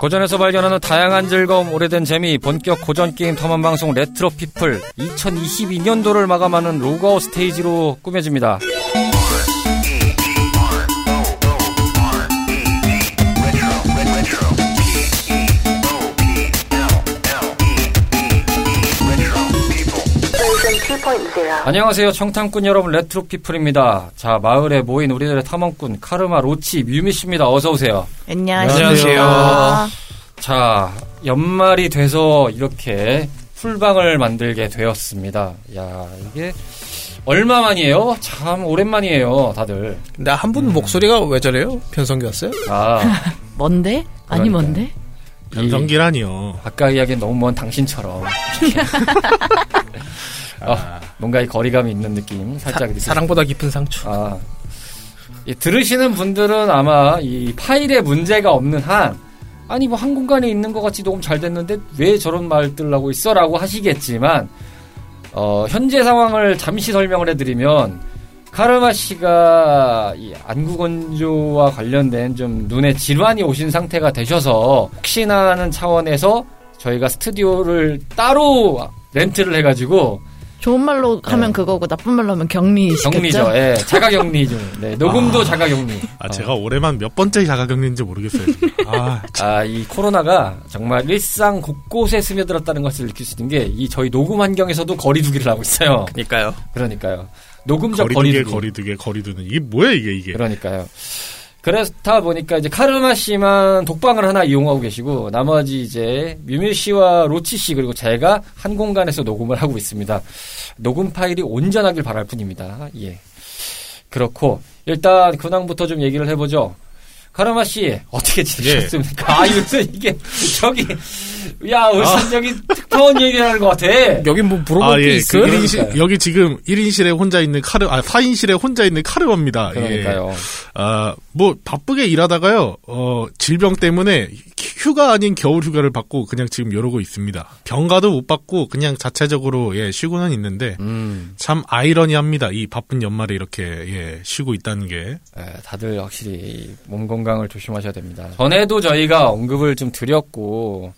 고전에서 발견하는 다양한 즐거움, 오래된 재미, 본격 고전 게임 탐험 방송 레트로 피플 2022년도를 마감하는 로그아웃 스테이지로 꾸며집니다. 안녕하세요. 청탐꾼 여러분, 레트로 피플입니다. 자, 마을에 모인 우리들의 탐험꾼 카르마 로치 뮤미 씨입니다. 어서 오세요. 안녕하세요. 자, 연말이 돼서 이렇게 풀방을 만들게 되었습니다. 야, 이게 얼마만이에요? 참 오랜만이에요, 다들. 근데 한분 목소리가 왜 저래요? 변성기였어요? 아, 뭔데? 아니 그러니까요. 뭔데? 이 변성기라니요. 아까 이야기 너무 먼 당신처럼. 아, 뭔가 이 거리감이 있는 느낌 살짝 느끼- 사랑보다 깊은 상처. 아, 이 들으시는 분들은 아마 이 파일에 문제가 없는 한 아니 뭐 한 공간에 있는 것 같이 녹음 잘 됐는데 왜 저런 말들 하고 있어라고 하시겠지만 어, 현재 상황을 잠시 설명을 해드리면 카르마 씨가 이 안구 건조와 관련된 좀 눈에 질환이 오신 상태가 되셔서 혹시나 하는 차원에서 저희가 스튜디오를 따로 렌트를 해가지고 좋은 말로 하면 네. 그거고 나쁜 말로 하면 격리시켰죠? 격리죠. 예, 자가 격리 중. 네, 녹음도 자가 격리. 아, 제가 올해만 몇 번째 자가 격리인지 모르겠어요. 지금. 아, 아, 이 코로나가 정말 일상 곳곳에 스며들었다는 것을 느낄 수 있는 게 이 저희 녹음 환경에서도 거리두기를 하고 있어요. 그니까요. 그러니까요. 녹음적 거리두기. 거리두개, 거리두는. 이게 뭐야, 이게, 이게. 그러니까요. 그렇다 보니까 이제 카르마 씨만 독방을 하나 이용하고 계시고 나머지 이제 뮤밀 씨와 로치 씨 그리고 제가 한 공간에서 녹음을 하고 있습니다. 녹음 파일이 온전하길 바랄 뿐입니다. 예. 그렇고 일단 근황부터 좀 얘기를 해보죠. 카르마 씨 어떻게 지내셨습니까? 아 요새 이게 저기 야 무슨 저기 특파원 얘기를 하는 것 같아. 여기 뭐 물어볼 아, 게 예. 그 있어요? 1인실, 그러니까요. 여기 지금 1인실에 혼자 있는 카르, 아, 4인실에 혼자 있는 카르마입니다. 예. 그러니까요. 아, 뭐, 바쁘게 일하다가요, 어, 질병 때문에 휴가 아닌 겨울 휴가를 받고 그냥 지금 이러고 있습니다. 병가도 못 받고 그냥 자체적으로, 예, 쉬고는 있는데, 음, 참 아이러니합니다. 이 바쁜 연말에 이렇게, 예, 쉬고 있다는 게. 예, 다들 확실히 몸 건강을 조심하셔야 됩니다. 전에도 저희가 언급을 좀 드렸고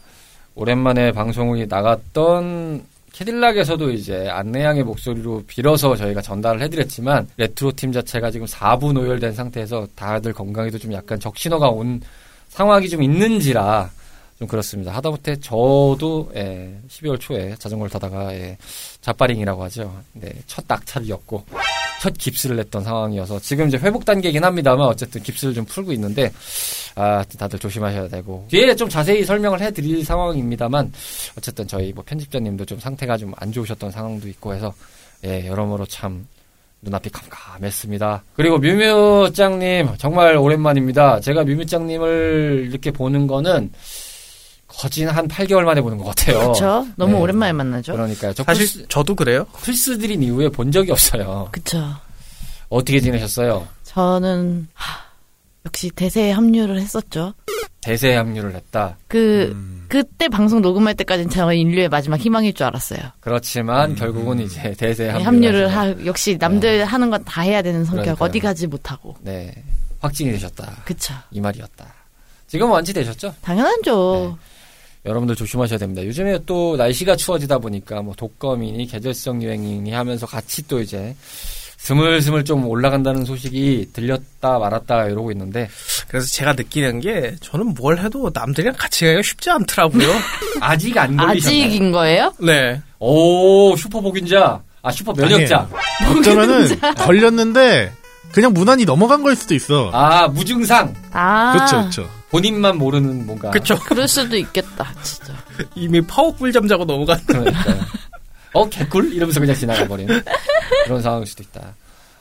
오랜만에 방송이 나갔던 캐딜락에서도 이제 안내양의 목소리로 빌어서 저희가 전달을 해드렸지만 레트로 팀 자체가 지금 사분오열된 상태에서 다들 건강에도 좀 약간 적신호가 온 상황이 좀 있는지라 좀 그렇습니다. 하다못해 저도 예, 12월 초에 자전거를 타다가 예, 자빠링이라고 하죠. 네, 첫 낙차를 하였고 첫 깁스를 냈던 상황이어서 지금 이제 회복 단계이긴 합니다만 어쨌든 깁스를 좀 풀고 있는데 아 다들 조심하셔야 되고 뒤에 좀 자세히 설명을 해드릴 상황입니다만 어쨌든 저희 뭐 편집자님도 좀 상태가 좀 안 좋으셨던 상황도 있고 해서 예 여러모로 참 눈앞이 캄캄했습니다. 그리고 뮤뮤짱님 정말 오랜만입니다. 제가 뮤뮤짱님을 이렇게 보는 거는 거진 한 8개월 만에 보는 것 같아요. 그쵸? 너무 네. 오랜만에 만나죠? 그러니까요. 저 사실 플스, 저도 그래요. 플스드림 이후에 본 적이 없어요. 그쵸. 어떻게 지내셨어요? 저는 하, 역시 대세에 합류를 했었죠. 대세 합류를 했다. 그 음, 그때 방송 녹음할 때까지는 제가 인류의 마지막 희망일 줄 알았어요. 그렇지만 음. 결국은 이제 대세 네, 합류를, 합류를 하 역시 남들 하는 건 다 해야 되는 성격 그러니까요. 어디 가지 못하고. 네 확진이 되셨다. 그쵸. 이 말이었다. 지금 완치되셨죠? 당연하죠. 여러분들 조심하셔야 됩니다. 요즘에 또 날씨가 추워지다 보니까 뭐 독거미니 계절성 유행이니 하면서 같이 또 이제 스물스물 좀 올라간다는 소식이 들렸다 말았다 이러고 있는데 그래서 제가 느끼는 게 저는 뭘 해도 남들이랑 같이 가기가 쉽지 않더라고요. 아직 안 걸리셨나요? 아직인 거예요? 네. 오 슈퍼 복균자 아 슈퍼 면역자 어쩌면은 걸렸는데 그냥 무난히 넘어간 걸 수도 있어. 아 무증상 아, 그렇죠, 그렇죠. 본인만 모르는 뭔가 그쵸. 그럴 수도 있겠다, 진짜. 이미 파워풀 잠자고 넘어간. 그러니까요. 어 개꿀 이러면서 그냥 지나가 버리는 그런 상황일 수도 있다.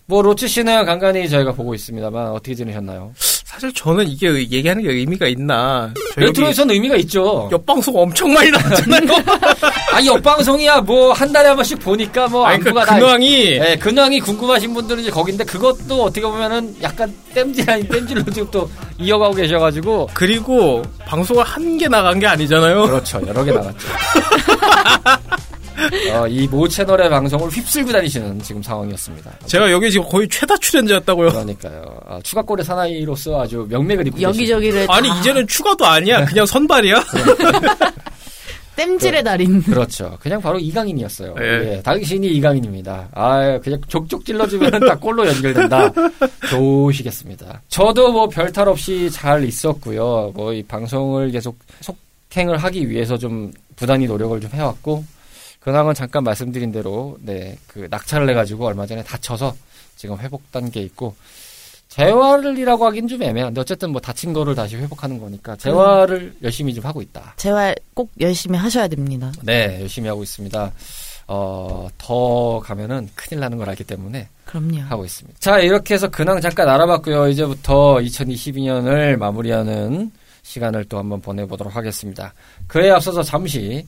뭐 로치 씨는 간간히 저희가 보고 있습니다만 어떻게 지내셨나요? 사실 저는 이게 의- 얘기하는 게 의미가 있나. 레트로에서는 의미가 있죠. 옆방송 엄청 많이 나왔잖아요. 아 옆방송이야 뭐 한 달에 한 번씩 보니까 뭐 아니, 그 안부가 다 근황이 예, 근황이 궁금하신 분들은 이제 거긴데 그것도 어떻게 보면은 약간 땜질 아닌 땜질로 지금 또 이어가고 계셔가지고 그리고 방송을 한 개 나간 게 아니잖아요. 그렇죠 여러 개 나갔죠. 어, 이모 채널의 방송을 휩쓸고 다니시는 지금 상황이었습니다. 제가 여기 지금 거의 최다 출연자였다고요. 그러니까요. 아, 추가골의 사나이로서 아주 명맥을 잇고 여기저기를 아니 다 이제는 추가도 아니야. 그냥 선발이야. 땜질의 달인. 그 렇죠. 그냥 바로 이강인이었어요. 예. 예, 당신이 이강인입니다. 아, 그냥 족족 찔러주면 다 골로 연결된다. 좋으시겠습니다. 저도 뭐 별탈 없이 잘 있었고요. 뭐 이 방송을 계속 속행을 하기 위해서 좀 부단히 노력을 좀 해왔고, 근황은 잠깐 말씀드린 대로, 네, 그 낙찰을 해가지고 얼마 전에 다쳐서 지금 회복 단계에 있고, 재활이라고 하긴 좀 애매한데, 어쨌든 뭐 다친 거를 다시 회복하는 거니까, 재활을 열심히 좀 하고 있다. 재활 꼭 열심히 하셔야 됩니다. 네, 열심히 하고 있습니다. 어, 더 가면은 큰일 나는 걸 알기 때문에 그럼요. 하고 있습니다. 자, 이렇게 해서 근황 잠깐 알아봤고요. 이제부터 2022년을 마무리하는 시간을 또 한번 보내보도록 하겠습니다. 그에 앞서서 잠시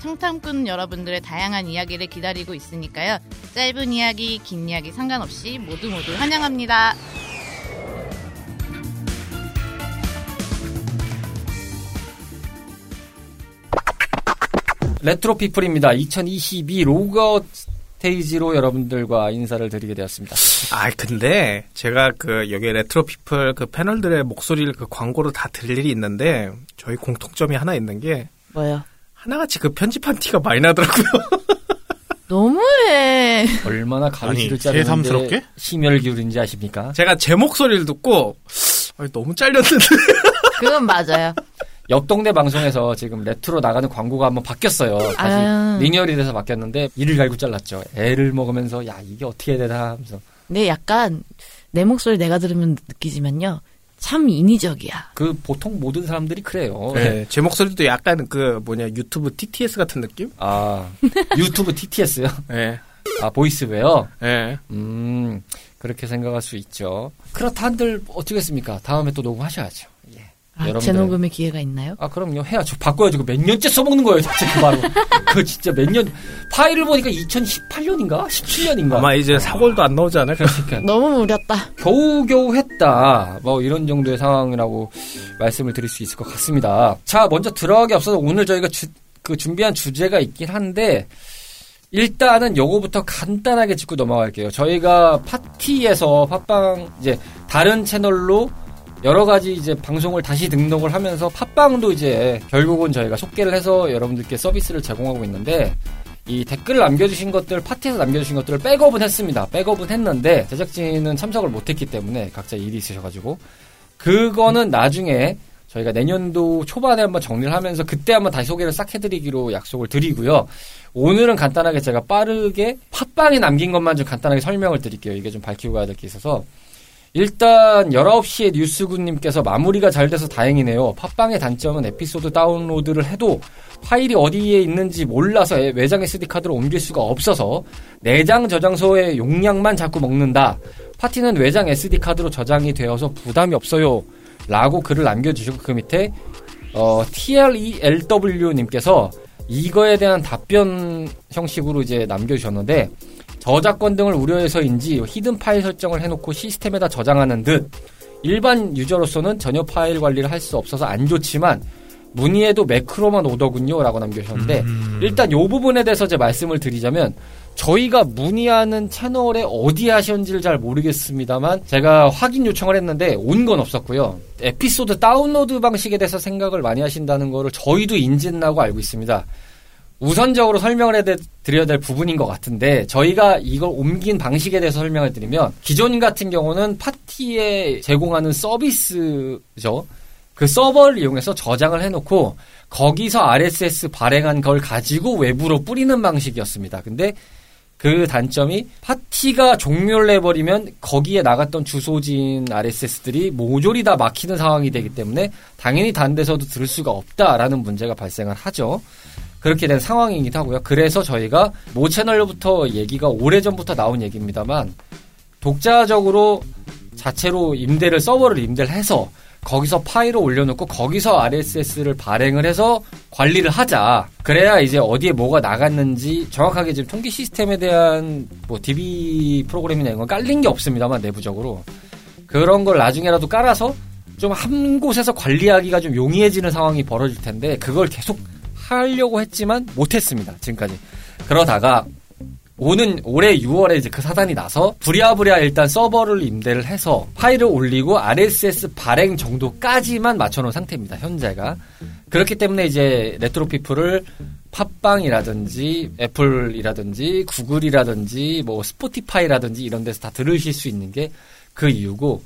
청탐꾼 여러분들의 다양한 이야기를 기다리고 있으니까요. 짧은 이야기, 긴 이야기 상관없이 모두 모두 환영합니다. 레트로 피플입니다. 2022 로그아웃 스테이지로 여러분들과 인사를 드리게 되었습니다. 아 근데 제가 그 여기 레트로 피플 그 패널들의 목소리를 그 광고로 다 들을 일이 있는데 저희 공통점이 하나 있는 게 뭐요? 하나같이 그 편집한 티가 많이 나더라고요. 너무해. 얼마나 아니, 자르는데 새삼스럽게? 심혈을 기울인지 아십니까? 제가 제 목소리를 듣고 아, 너무 잘렸는데 그건 맞아요. 옆 동네 방송에서 지금 레트로 나가는 광고가 한번 바뀌었어요. 다시 아. 리뉴얼이 돼서 바뀌었는데 이를 갈고 잘랐죠. 애를 먹으면서 야 이게 어떻게 해야 되나 하면서 근데 약간 내 목소리 내가 들으면 느끼지만요. 참 인위적이야. 그 보통 모든 사람들이 그래요. 네, 제 목소리도 약간 그 뭐냐 유튜브 TTS 같은 느낌? 아 유튜브 TTS요? 네, 아 보이스웨어? 네. 음 그렇게 생각할 수 있죠. 그렇다 한들 어떻겠습니까? 다음에 또 녹음하셔야죠. 예. 아, 여러분들의- 재녹음의 기회가 있나요? 아 그럼요 해야죠. 바꿔야죠. 그거 몇 년째 써먹는 거예요. 대체 그 바로. 그 진짜 몇 년 파일을 보니까 2018년인가 17년인가. 아마 이제 사골도 안 나오지 않을까? 그러니까 너무 무렸다. 겨우겨우 했다. 뭐 이런 정도의 상황이라고 말씀을 드릴 수 있을 것 같습니다. 자, 먼저 들어가기 앞서서 오늘 저희가 주- 그 준비한 주제가 있긴 한데 일단은 요거부터 간단하게 짚고 넘어갈게요. 저희가 파티에서 팟빵 이제 다른 채널로 여러 가지 이제 방송을 다시 등록을 하면서 팟빵도 이제 결국은 저희가 속개를 해서 여러분들께 서비스를 제공하고 있는데 이 댓글 남겨주신 것들 파티에서 남겨주신 것들을 백업은 했습니다. 백업은 했는데 제작진은 참석을 못했기 때문에 각자 일이 있으셔가지고 그거는 나중에 저희가 내년도 초반에 한번 정리를 하면서 그때 한번 다시 소개를 싹 해드리기로 약속을 드리고요. 오늘은 간단하게 제가 빠르게 팟빵에 남긴 것만 좀 간단하게 설명을 드릴게요. 이게 좀 밝히고 가야 될 게 있어서. 일단 19시에 뉴스군님께서 마무리가 잘 돼서 다행이네요. 팟빵의 단점은 에피소드 다운로드를 해도 파일이 어디에 있는지 몰라서 외장 SD카드로 옮길 수가 없어서 내장 저장소의 용량만 자꾸 먹는다. 파티는 외장 SD카드로 저장이 되어서 부담이 없어요. 라고 글을 남겨주시고 그 밑에 어, TLELW님께서 이거에 대한 답변 형식으로 이제 남겨주셨는데 저작권 등을 우려해서인지 히든 파일 설정을 해놓고 시스템에다 저장하는 듯 일반 유저로서는 전혀 파일 관리를 할 수 없어서 안 좋지만 문의해도 매크로만 오더군요 라고 남겨주셨는데 일단 요 부분에 대해서 제 말씀을 드리자면 저희가 문의하는 채널에 어디 하셨는지를 잘 모르겠습니다만 제가 확인 요청을 했는데 온 건 없었고요. 에피소드 다운로드 방식에 대해서 생각을 많이 하신다는 거를 저희도 인지는 하고 알고 있습니다. 우선적으로 설명을 해드려야 될 부분인 것 같은데 저희가 이걸 옮긴 방식에 대해서 설명을 드리면 기존 같은 경우는 파티에 제공하는 서비스죠. 그 서버를 이용해서 저장을 해놓고 거기서 RSS 발행한 걸 가지고 외부로 뿌리는 방식이었습니다. 근데 그 단점이 파티가 종료를 해버리면 거기에 나갔던 주소지인 RSS들이 모조리 다 막히는 상황이 되기 때문에 당연히 다른 데서도 들을 수가 없다라는 문제가 발생을 하죠. 그렇게 된 상황이기도 하고요. 그래서 저희가 모 채널로부터 얘기가 오래전부터 나온 얘기입니다만 독자적으로 자체로 임대를 서버를 임대를 해서 거기서 파일을 올려놓고 거기서 RSS를 발행을 해서 관리를 하자. 그래야 이제 어디에 뭐가 나갔는지 정확하게 지금 통계 시스템에 대한 뭐 DB 프로그램이나 이런 건 깔린 게 없습니다만 내부적으로 그런 걸 나중에라도 깔아서 좀 한 곳에서 관리하기가 좀 용이해지는 상황이 벌어질 텐데 그걸 계속 하려고 했지만 못했습니다. 지금까지. 그러다가 오는 올해 6월에 이제 그 사단이 나서 부랴부랴 일단 서버를 임대를 해서 파일을 올리고 RSS 발행 정도까지만 맞춰놓은 상태입니다. 현재가 그렇기 때문에 이제 레트로 피플을 팟빵이라든지 애플이라든지 구글이라든지 뭐 스포티파이라든지 이런 데서 다 들으실 수 있는 게 그 이유고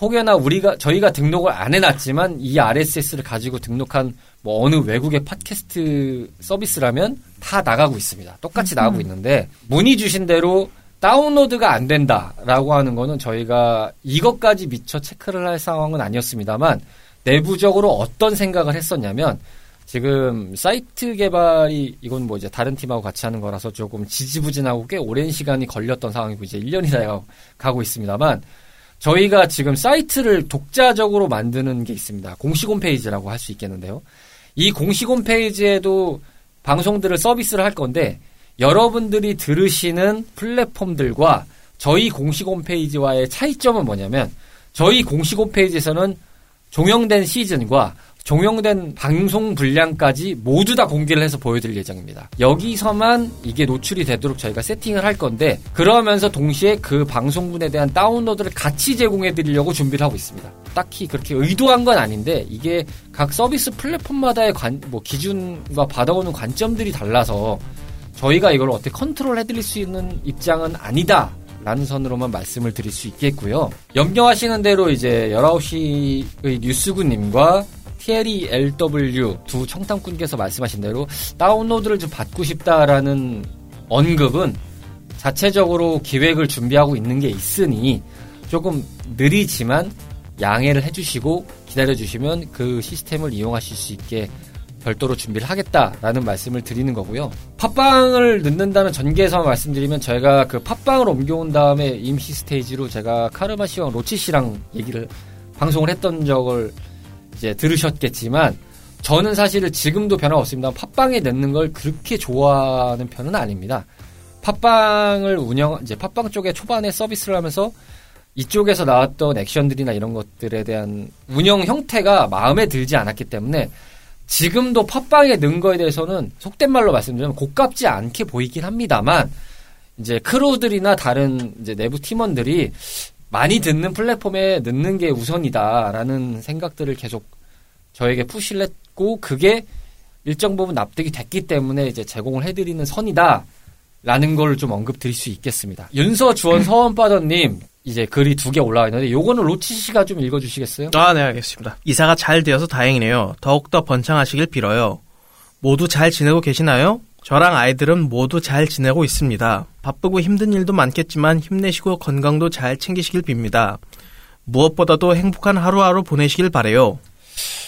혹여나 우리가 저희가 등록을 안 해놨지만 이 RSS를 가지고 등록한 뭐 어느 외국의 팟캐스트 서비스라면 다 나가고 있습니다. 똑같이 나가고 있는데 문의 주신 대로 다운로드가 안 된다라고 하는 거는 저희가 이것까지 미처 체크를 할 상황은 아니었습니다만 내부적으로 어떤 생각을 했었냐면 지금 사이트 개발이 이건 뭐 이제 다른 팀하고 같이 하는 거라서 조금 지지부진하고 꽤 오랜 시간이 걸렸던 상황이고 이제 1년이 다 가고 있습니다만 저희가 지금 사이트를 독자적으로 만드는 게 있습니다. 공식 홈페이지라고 할 수 있겠는데요. 이 공식 홈페이지에도 방송들을 서비스를 할 건데 여러분들이 들으시는 플랫폼들과 저희 공식 홈페이지와의 차이점은 뭐냐면 저희 공식 홈페이지에서는 종영된 시즌과 종영된 방송 분량까지 모두 다 공개를 해서 보여드릴 예정입니다. 여기서만 이게 노출이 되도록 저희가 세팅을 할 건데 그러면서 동시에 그 방송분에 대한 다운로드를 같이 제공해 드리려고 준비를 하고 있습니다. 딱히 그렇게 의도한 건 아닌데 이게 각 서비스 플랫폼마다의 관, 뭐 기준과 받아오는 관점들이 달라서 저희가 이걸 어떻게 컨트롤 해드릴 수 있는 입장은 아니다. 라는 선으로만 말씀을 드릴 수 있겠고요. 염려하시는 대로 이제 19시의 뉴스구님과 TLE LW 두 청탐꾼께서 말씀하신 대로 다운로드를 좀 받고 싶다라는 언급은 자체적으로 기획을 준비하고 있는 게 있으니 조금 느리지만 양해를 해주시고 기다려주시면 그 시스템을 이용하실 수 있게 별도로 준비를 하겠다라는 말씀을 드리는 거고요. 팟빵을 넣는다는 전개에서 말씀드리면 저희가 그 팟빵을 옮겨온 다음에 임시 스테이지로 제가 카르마 씨와 로치 씨랑 얘기를 방송을 했던 적을 이제 들으셨겠지만 저는 사실 지금도 변화 없습니다. 팟빵에 넣는 걸 그렇게 좋아하는 편은 아닙니다. 팟빵을 운영 이제 팟빵 쪽에 초반에 서비스를 하면서 이쪽에서 나왔던 액션들이나 이런 것들에 대한 운영 형태가 마음에 들지 않았기 때문에 지금도 팟빵에 넣은 거에 대해서는 속된 말로 말씀드리면 고깝지 않게 보이긴 합니다만 이제 크루들이나 다른 이제 내부 팀원들이 많이 듣는 플랫폼에 넣는 게 우선이다라는 생각들을 계속 저에게 푸시를 했고 그게 일정 부분 납득이 됐기 때문에 이제 제공을 해드리는 선이다. 라는 걸 좀 언급 드릴 수 있겠습니다. 윤서 주원 서원빠더님 이제 글이 두 개 올라와 있는데 요거는 로치 씨가 좀 읽어주시겠어요? 아, 네, 알겠습니다. 이사가 잘 되어서 다행이네요. 더욱더 번창하시길 빌어요. 모두 잘 지내고 계시나요? 저랑 아이들은 모두 잘 지내고 있습니다. 바쁘고 힘든 일도 많겠지만 힘내시고 건강도 잘 챙기시길 빕니다. 무엇보다도 행복한 하루하루 보내시길 바래요.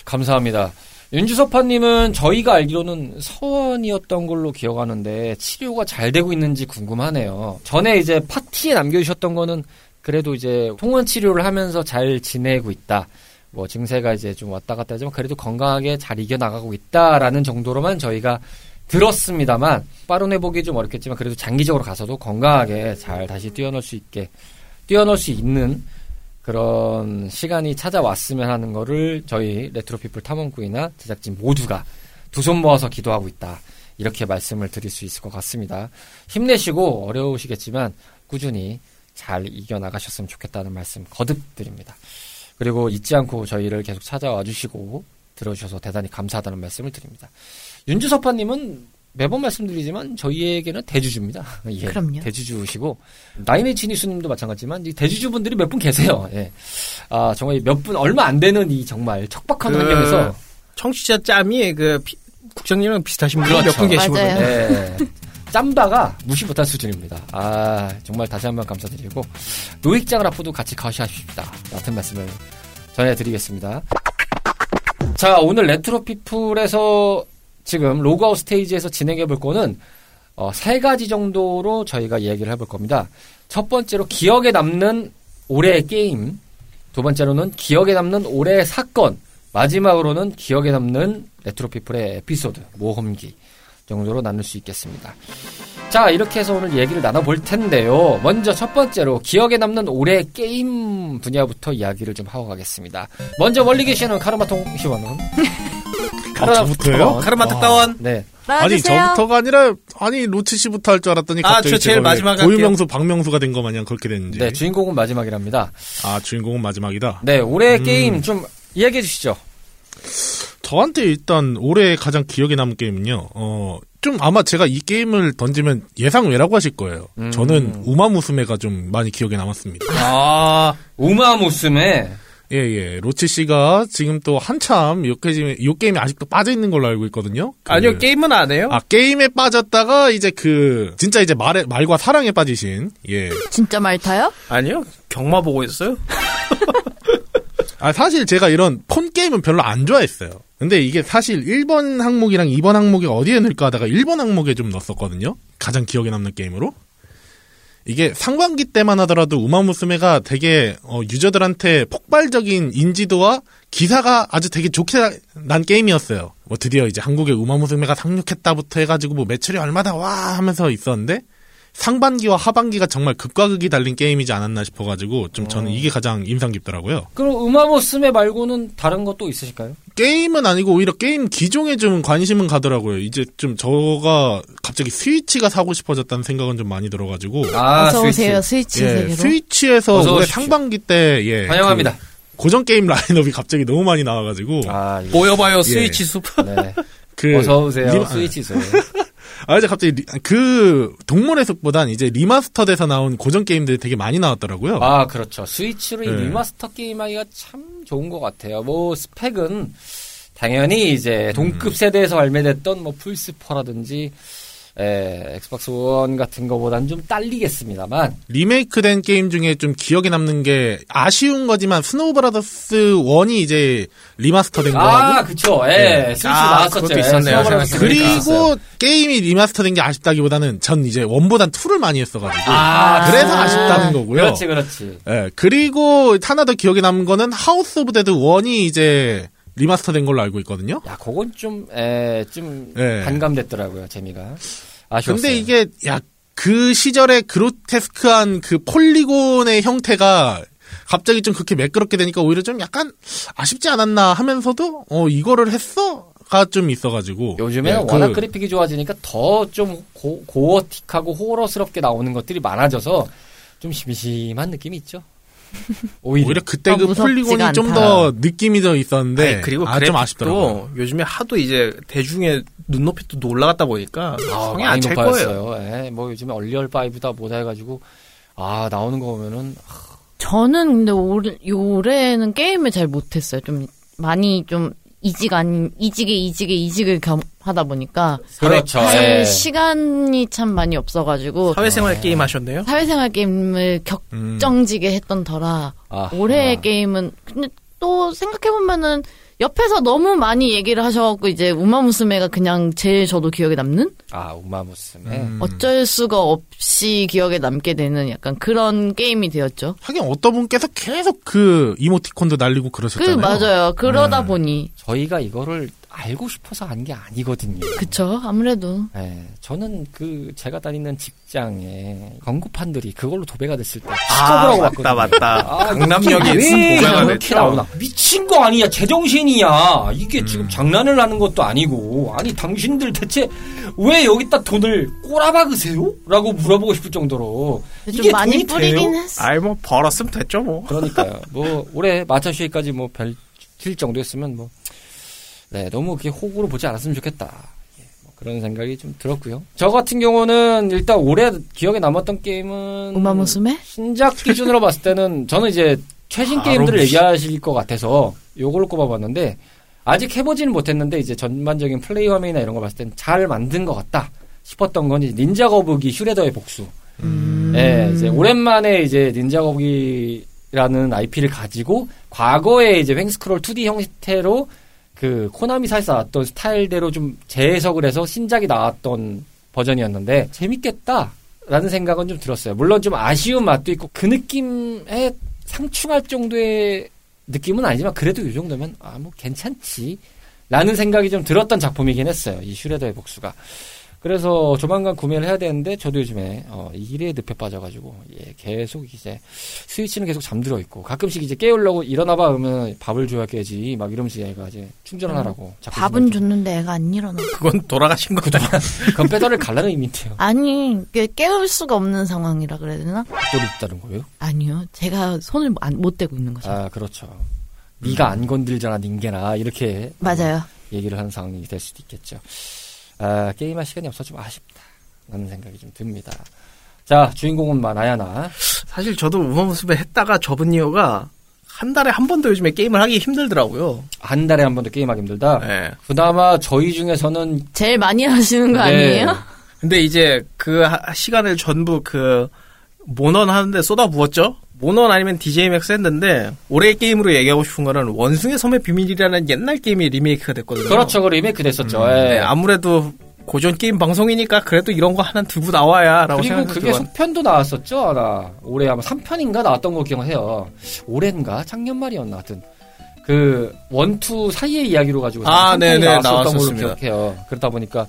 감사합니다. 윤주섭파님은 저희가 알기로는 서원이었던 걸로 기억하는데 치료가 잘 되고 있는지 궁금하네요. 전에 이제 파티에 남겨주셨던 거는 그래도 이제 통원 치료를 하면서 잘 지내고 있다. 뭐 증세가 이제 좀 왔다 갔다 하지만 그래도 건강하게 잘 이겨나가고 있다라는 정도로만 저희가 들었습니다만 빠른 회복이 좀 어렵겠지만 그래도 장기적으로 가서도 건강하게 잘 다시 뛰어놀 수 있게 뛰어놀 수 있는 그런 시간이 찾아왔으면 하는 거를 저희 레트로피플 탐험꾼이나 제작진 모두가 두 손 모아서 기도하고 있다. 이렇게 말씀을 드릴 수 있을 것 같습니다. 힘내시고 어려우시겠지만 꾸준히 잘 이겨나가셨으면 좋겠다는 말씀 거듭 드립니다. 그리고 잊지 않고 저희를 계속 찾아와 주시고 들어주셔서 대단히 감사하다는 말씀을 드립니다. 윤주섭파님은 매번 말씀드리지만 저희에게는 대주주입니다. 예, 그럼요. 대주주시고 나인의 지니수님도 마찬가지지만 이 대주주분들이 몇 분 계세요. 예. 아 정말 몇 분 얼마 안 되는 이 정말 척박한 그 환경에서 청취자 짬이 그 피- 국장님이랑 비슷하신 분이 그렇죠. 몇분 계시거든요. 예. 짬바가 무시 못할 수준입니다. 아 정말 다시 한번 감사드리고 노익장을 앞으로도 같이 가셔야십시다. 같은 말씀을 전해드리겠습니다. 자 오늘 레트로 피플에서 지금 로그아웃 스테이지에서 진행해 볼 거는 어, 세 가지 정도로 저희가 이야기를 해볼 겁니다. 첫 번째로 기억에 남는 올해의 게임, 두 번째로는 기억에 남는 올해의 사건, 마지막으로는 기억에 남는 레트로피플의 에피소드, 모험기 정도로 나눌 수 있겠습니다. 자, 이렇게 해서 오늘 얘기를 나눠볼 텐데요. 먼저 첫 번째로 기억에 남는 올해 게임 분야부터 이야기를 좀 하고 가겠습니다. 먼저 멀리 계시는 카르마통 시원은. 아, 저부터요? 카르마 아. 특파원. 네. 아니 나와주세요. 저부터가 아니라 아니 로치 씨부터 할 줄 알았더니 아, 갑자기 저 제일 제가 왜 마지막에 할게요. 고유명수 박명수가 된 거 마냥 그렇게 됐는지. 네, 주인공은 마지막이랍니다. 아 주인공은 마지막이다. 네, 올해 음. 게임 좀 이야기해 주시죠. 저한테 일단 올해 가장 기억에 남은 게임은요. 어, 좀 아마 제가 이 게임을 던지면 예상 외라고 하실 거예요. 음. 저는 우마무스메가 좀 많이 기억에 남았습니다. 아, 우마무스메. 예, 예. 로치 씨가 지금 또 한참 요 게임에, 요 게임에 아직도 빠져 있는 걸로 알고 있거든요. 그- 아니요, 게임은 안 해요. 아, 게임에 빠졌다가 이제 그, 진짜 이제 말에, 말과 사랑에 빠지신, 예. 진짜 말 타요? 아니요, 경마 보고 있어요. 아, 사실 제가 이런 폰 게임은 별로 안 좋아했어요. 근데 이게 사실 1번 항목이랑 2번 항목에 어디에 넣을까 하다가 1번 항목에 좀 넣었었거든요. 가장 기억에 남는 게임으로. 이게 상반기 때만 하더라도 우마무스메가 되게 어, 유저들한테 폭발적인 인지도와 기사가 아주 되게 좋게 난 게임이었어요. 뭐 드디어 이제 한국에 우마무스메가 상륙했다부터 해가지고 뭐 매출이 얼마다 와 하면서 있었는데 상반기와 하반기가 정말 극과 극이 달린 게임이지 않았나 싶어가지고 좀 저는 이게 가장 인상 깊더라고요. 그럼 우마무스메 말고는 다른 것도 있으실까요? 게임은 아니고 오히려 게임 기종에 좀 관심은 가더라고요. 이제 좀 저가 갑자기 스위치가 사고 싶어졌다는 생각은 좀 많이 들어가지고 아, 어서. 오세요 스위치 예, 세계로. 스위치에서 올해. 상반기 때 예, 환영합니다. 그 고전 게임 라인업이 갑자기 너무 많이 나와가지고 아, 이거- 모여봐요, 스위치 숲. 네. 그 어서 오세요. 리- 스위치 소. 아 이제 갑자기 리- 그 동물의 숲보단 이제 리마스터돼서 나온 고전 게임들이 되게 많이 나왔더라고요. 아, 그렇죠. 스위치로 이 네. 리마스터 게임하기가 참 좋은 것 같아요. 뭐, 스펙은 당연히 이제 동급 세대에서 발매됐던 뭐 플스4라든지 에, 엑스박스 원 같은 거보단 좀 딸리겠습니다만 리메이크된 게임 중에 좀 기억에 남는 게 아쉬운 거지만 스노우 브라더스 1이 이제 리마스터된 거하고 아, 그쵸. 예. 네. 스위치 아, 나왔었죠. 그것도 예, 있었네요. 그리고 게임이 리마스터된 게 아쉽다기보다는 전 이제 one보단 2를 많이 했어가지고 아, 그래서 아. 아쉽다는 거고요. 그렇지, 그렇지. 예, 그리고 하나 더 기억에 남은 거는 하우스 오브 데드 1이 이제 리마스터된 걸로 알고 있거든요. 야, 그건 좀, 에, 좀 예. 반감됐더라고요. 재미가. 아쉬웠어요. 근데 이게 야그 시절의 그로테스크한 그 폴리곤의 형태가 갑자기 좀 그렇게 매끄럽게 되니까 오히려 좀 약간 아쉽지 않았나 하면서도 어 이거를 했어 가 좀 있어가지고 요즘에 는 예, 그- 워낙 그 래픽이 좋아지니까 더 좀 고어틱하고 호러스럽게 나오는 것들이 많아져서 좀 심심한 느낌이 있죠. 오히려. 오히려 그때 아, 그 폴리곤이 좀 않다. 더 느낌이 더 있었는데 아니, 그리고 아, 좀 아쉽더라고요. 그래픽도 요즘에 하도 이제 대중의 눈높이도 또 올라갔다 보니까 아, 성이 많이 안찰 거예요. 높아졌어요. 예, 뭐 요즘에 얼리얼 5다 뭐다 해가지고 아 나오는 거 보면은 저는 근데 올해 올해는 게임을 잘 못했어요. 좀 많이 좀 이직 아닌 이직에 이직에 이직을 겸 하다 보니까 그렇죠. 할 예. 시간이 참 많이 없어가지고 사회생활 게임 하셨네요? 사회생활 게임을 음. 격정지게 했던 터라 아, 올해의 아. 게임은 근데 또 생각해 보면은 옆에서 너무 많이 얘기를 하셔갖고 이제 우마무스메가 그냥 제일 저도 기억에 남는 아 우마무스메. 음. 어쩔 수가 없이 기억에 남게 되는 약간 그런 게임이 되었죠. 하긴 어떤 분께서 계속 그 이모티콘도 날리고 그 그러셨잖아요. 맞아요. 그러다 네. 보니 저희가 이거를 알고 싶어서 한게 아니거든요. 그쵸 아무래도 예, 저는 그 제가 다니는 직장에 광고판들이 그걸로 도배가 됐을 때 아, 맞다. 맞다. 아, 강남역에 왜 도배가 이렇게 됐죠. 나오나? 미친 거 아니야? 제정신이야? 이게 음. 지금 장난을 하는 것도 아니고 아니 당신들 대체 왜 여기다 돈을 꼬라박으세요? 라고 물어보고 싶을 정도로 좀 이게 많이 돈이 뿌리긴 돼요? 했어. 아이, 뭐, 벌었으면 됐죠, 뭐. 그러니까요. 뭐 올해 마차슈이까지 뭐 별칠 정도였으면 뭐 네, 너무 그렇게 호구로 보지 않았으면 좋겠다. 예, 뭐 그런 생각이 좀 들었고요. 저 같은 경우는 일단 올해 기억에 남았던 게임은 우마무스메? 신작 기준으로 봤을 때는 저는 이제 최신 아, 게임들을 롬- 얘기하실 것 같아서 요걸로 꼽아봤는데 아직 해보지는 못했는데 이제 전반적인 플레이 화면이나 이런 거 봤을 땐 잘 만든 것 같다 싶었던 건 이제 닌자 거북이 슈레더의 복수. 음. 예, 이제 오랜만에 이제 닌자 거북이라는 IP를 가지고 과거에 이제 횡스크롤 2D 형태로 그 코나미사에서 나왔던 스타일대로 좀 재해석을 해서 신작이 나왔던 버전이었는데 재밌겠다라는 생각은 좀 들었어요. 물론 좀 아쉬운 맛도 있고 그 느낌에 상충할 정도의 느낌은 아니지만 그래도 이 정도면 아 뭐 괜찮지 라는 생각이 좀 들었던 작품이긴 했어요. 이 슈레더의 복수가. 그래서 조만간 구매를 해야 되는데 저도 요즘에 어, 일에 늪에 빠져가지고 예, 계속 이제 스위치는 계속 잠들어 있고 가끔씩 이제 깨우려고 일어나봐 그러면 밥을 줘야 깨지 막 이러면서 얘가 이제 충전을 하라고 자꾸 밥은. 줬는데 애가 안 일어나. 그건 돌아가신 거죠. 그건 빼달을 갈라는 의미인데요. 아니, 깨- 깨울 수가 없는 상황이라 그래야 되나? 또 있다는 거예요? 아니요. 제가 손을 안- 못 대고 있는 거죠. 아 그렇죠. 네가 안 건들잖아 닌게나 이렇게 맞아요. 얘기를 하는 상황이 될 수도 있겠죠. 아, 게임할 시간이 없어 좀 아쉽다. 라는 생각이 좀 듭니다. 자, 주인공은 마, 나야나. 사실 저도 우먼모습에 했다가 접은 이유가 한 달에 한 번도 요즘에 게임을 하기 힘들더라고요. 한 달에 한 번도 게임하기 힘들다. 네. 그나마 저희 중에서는 제일 많이 하시는 거 네, 아니에요? 근데 이제 그 하- 시간을 전부 그 모넌 하는데 쏟아부었죠? 모넌 아니면 DJ 맥스 했는데 올해 게임으로 얘기하고 싶은 거는 원숭이 섬의 비밀이라는 옛날 게임이 리메이크가 됐거든요. 그렇죠. 그 리메이크 됐었죠. 예. 네, 아무래도 고전 게임 방송이니까 그래도 이런 거 하나 두고 나와야라고 그리고 그게 속편도 나왔었죠. 하나. 올해 아마 3편인가 나왔던 거 기억해요. 올해인가? 작년 말이었나 하여튼. 그 one two 사이의 이야기로 가지고 아, 3편이 네네, 나왔었던 걸로. 기억해요. 그러다 보니까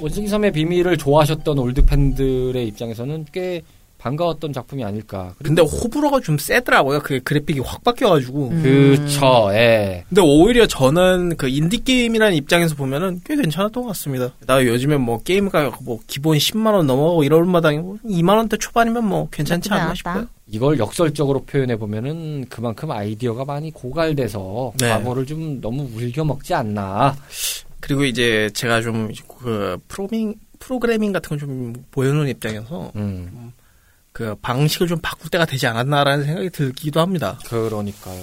원숭이 섬의 비밀을 좋아하셨던 올드 팬들의 입장에서는 꽤 반가웠던 작품이 아닐까. 근데 호불호가 좀 세더라고요. 그 그래픽이 확 바뀌어가지고. 음. 그쵸, 예. 근데 오히려 저는 그 인디 게임이라는 입장에서 보면은 꽤 괜찮았던 것 같습니다. 나 요즘에 뭐 게임가 뭐 기본 10만 원 넘어가고 이럴 마당에 뭐 2만 원대 초반이면 뭐 괜찮지 않나. 싶어요. 이걸 역설적으로 표현해 보면은 그만큼 아이디어가 많이 고갈돼서 네. 과거를 좀 너무 울겨 먹지 않나. 그리고 이제 제가 좀 그 프로밍 프로그래밍 같은 걸좀 보여놓은 입장에서 음, 그 방식을 좀 바꿀 때가 되지 않았나라는 생각이 들기도 합니다. 그러니까요.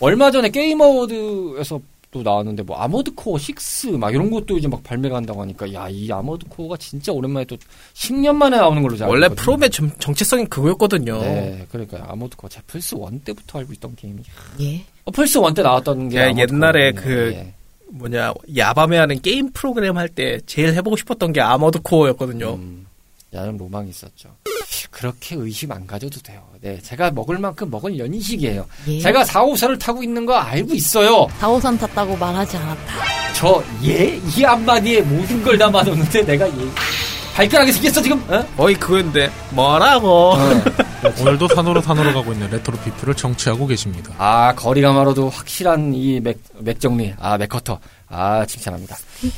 얼마 전에 게임 어워드에서 또 나왔는데 뭐 아머드 코어 6 막 이런 것도 이제 막 발매가 한다고 하니까 야 이 아머드 코어가 진짜 오랜만에 또 10년 만에 나오는 걸로 제가 원래. 프롬의 정- 정체성이 그거였거든요. 네, 그러니까 아머드 코어 제가 플스 1 때부터 알고 있던 게임이. 예. 어, 플스 1 때 나왔던 게 예, 옛날에 코어거든요. 그 예. 뭐냐 야밤에 하는 게임 프로그램 할 때 제일 해보고 싶었던 게 아머드 코어였거든요. 음, 야는 로망이 있었죠. 그렇게 의심 안 가져도 돼요. 네, 제가 먹을 만큼 먹을 연인식이에요. 예. 제가 4호선을 타고 있는 거 알고 있어요. 4호선 탔다고 말하지 않았다. 저, 예? 이 한마디에 모든 걸 담아놓는데 내가 예. 발끈하게 생겼어, 지금? 어? 거의 그건데 뭐라고? 오늘도 산으로 산으로 가고 있는 레트로 피플을 청취하고 계십니다. 아, 거리가 멀어도 확실한 이 맥, 맥 정리. 아, 맥커터. 아, 칭찬합니다.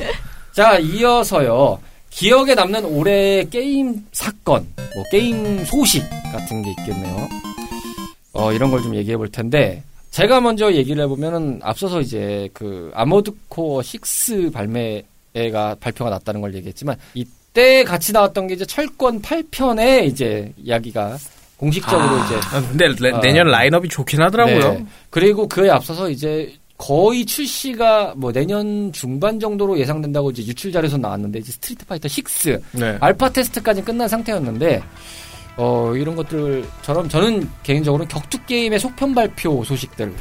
자, 이어서요. 기억에 남는 올해의 게임 사건, 뭐, 게임 소식 같은 게 있겠네요. 어, 이런 걸 좀 얘기해 볼 텐데, 제가 먼저 얘기를 해보면은, 앞서서 이제 그, 아머드 코어 6 발매가, 발표가 났다는 걸 얘기했지만, 이때 같이 나왔던 게 이제 철권 8편의 이제 이야기가 공식적으로 이제 아, 근데 레- 아. 내년 라인업이 좋긴 하더라고요. 네. 그리고 그에 앞서서 이제 거의 출시가 뭐 내년 중반 정도로 예상된다고 이제 유출 자료에서 나왔는데 이제 스트리트 파이터 6 네. 알파 테스트까지 끝난 상태였는데 어 이런 것들처럼 저는 개인적으로 격투 게임의 속편 발표 소식들을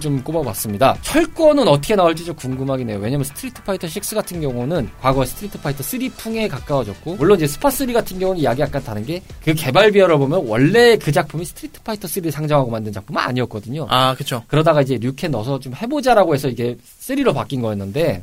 좀 꼽아봤습니다. 철권은 어떻게 나올지 좀 궁금하긴 해요. 왜냐면 스트리트 파이터 6 같은 경우는 과거 스트리트 파이터 3 풍에 가까워졌고 물론 이제 스파 3 같은 경우는 이야기 약간 다른 게 그 개발 비화를 보면 원래 그 작품이 스트리트 파이터 3를 상정하고 만든 작품은 아니었거든요. 아, 그쵸. 그러다가 이제 류캔 넣어서 좀 해보자라고 해서 이게 3로 바뀐 거였는데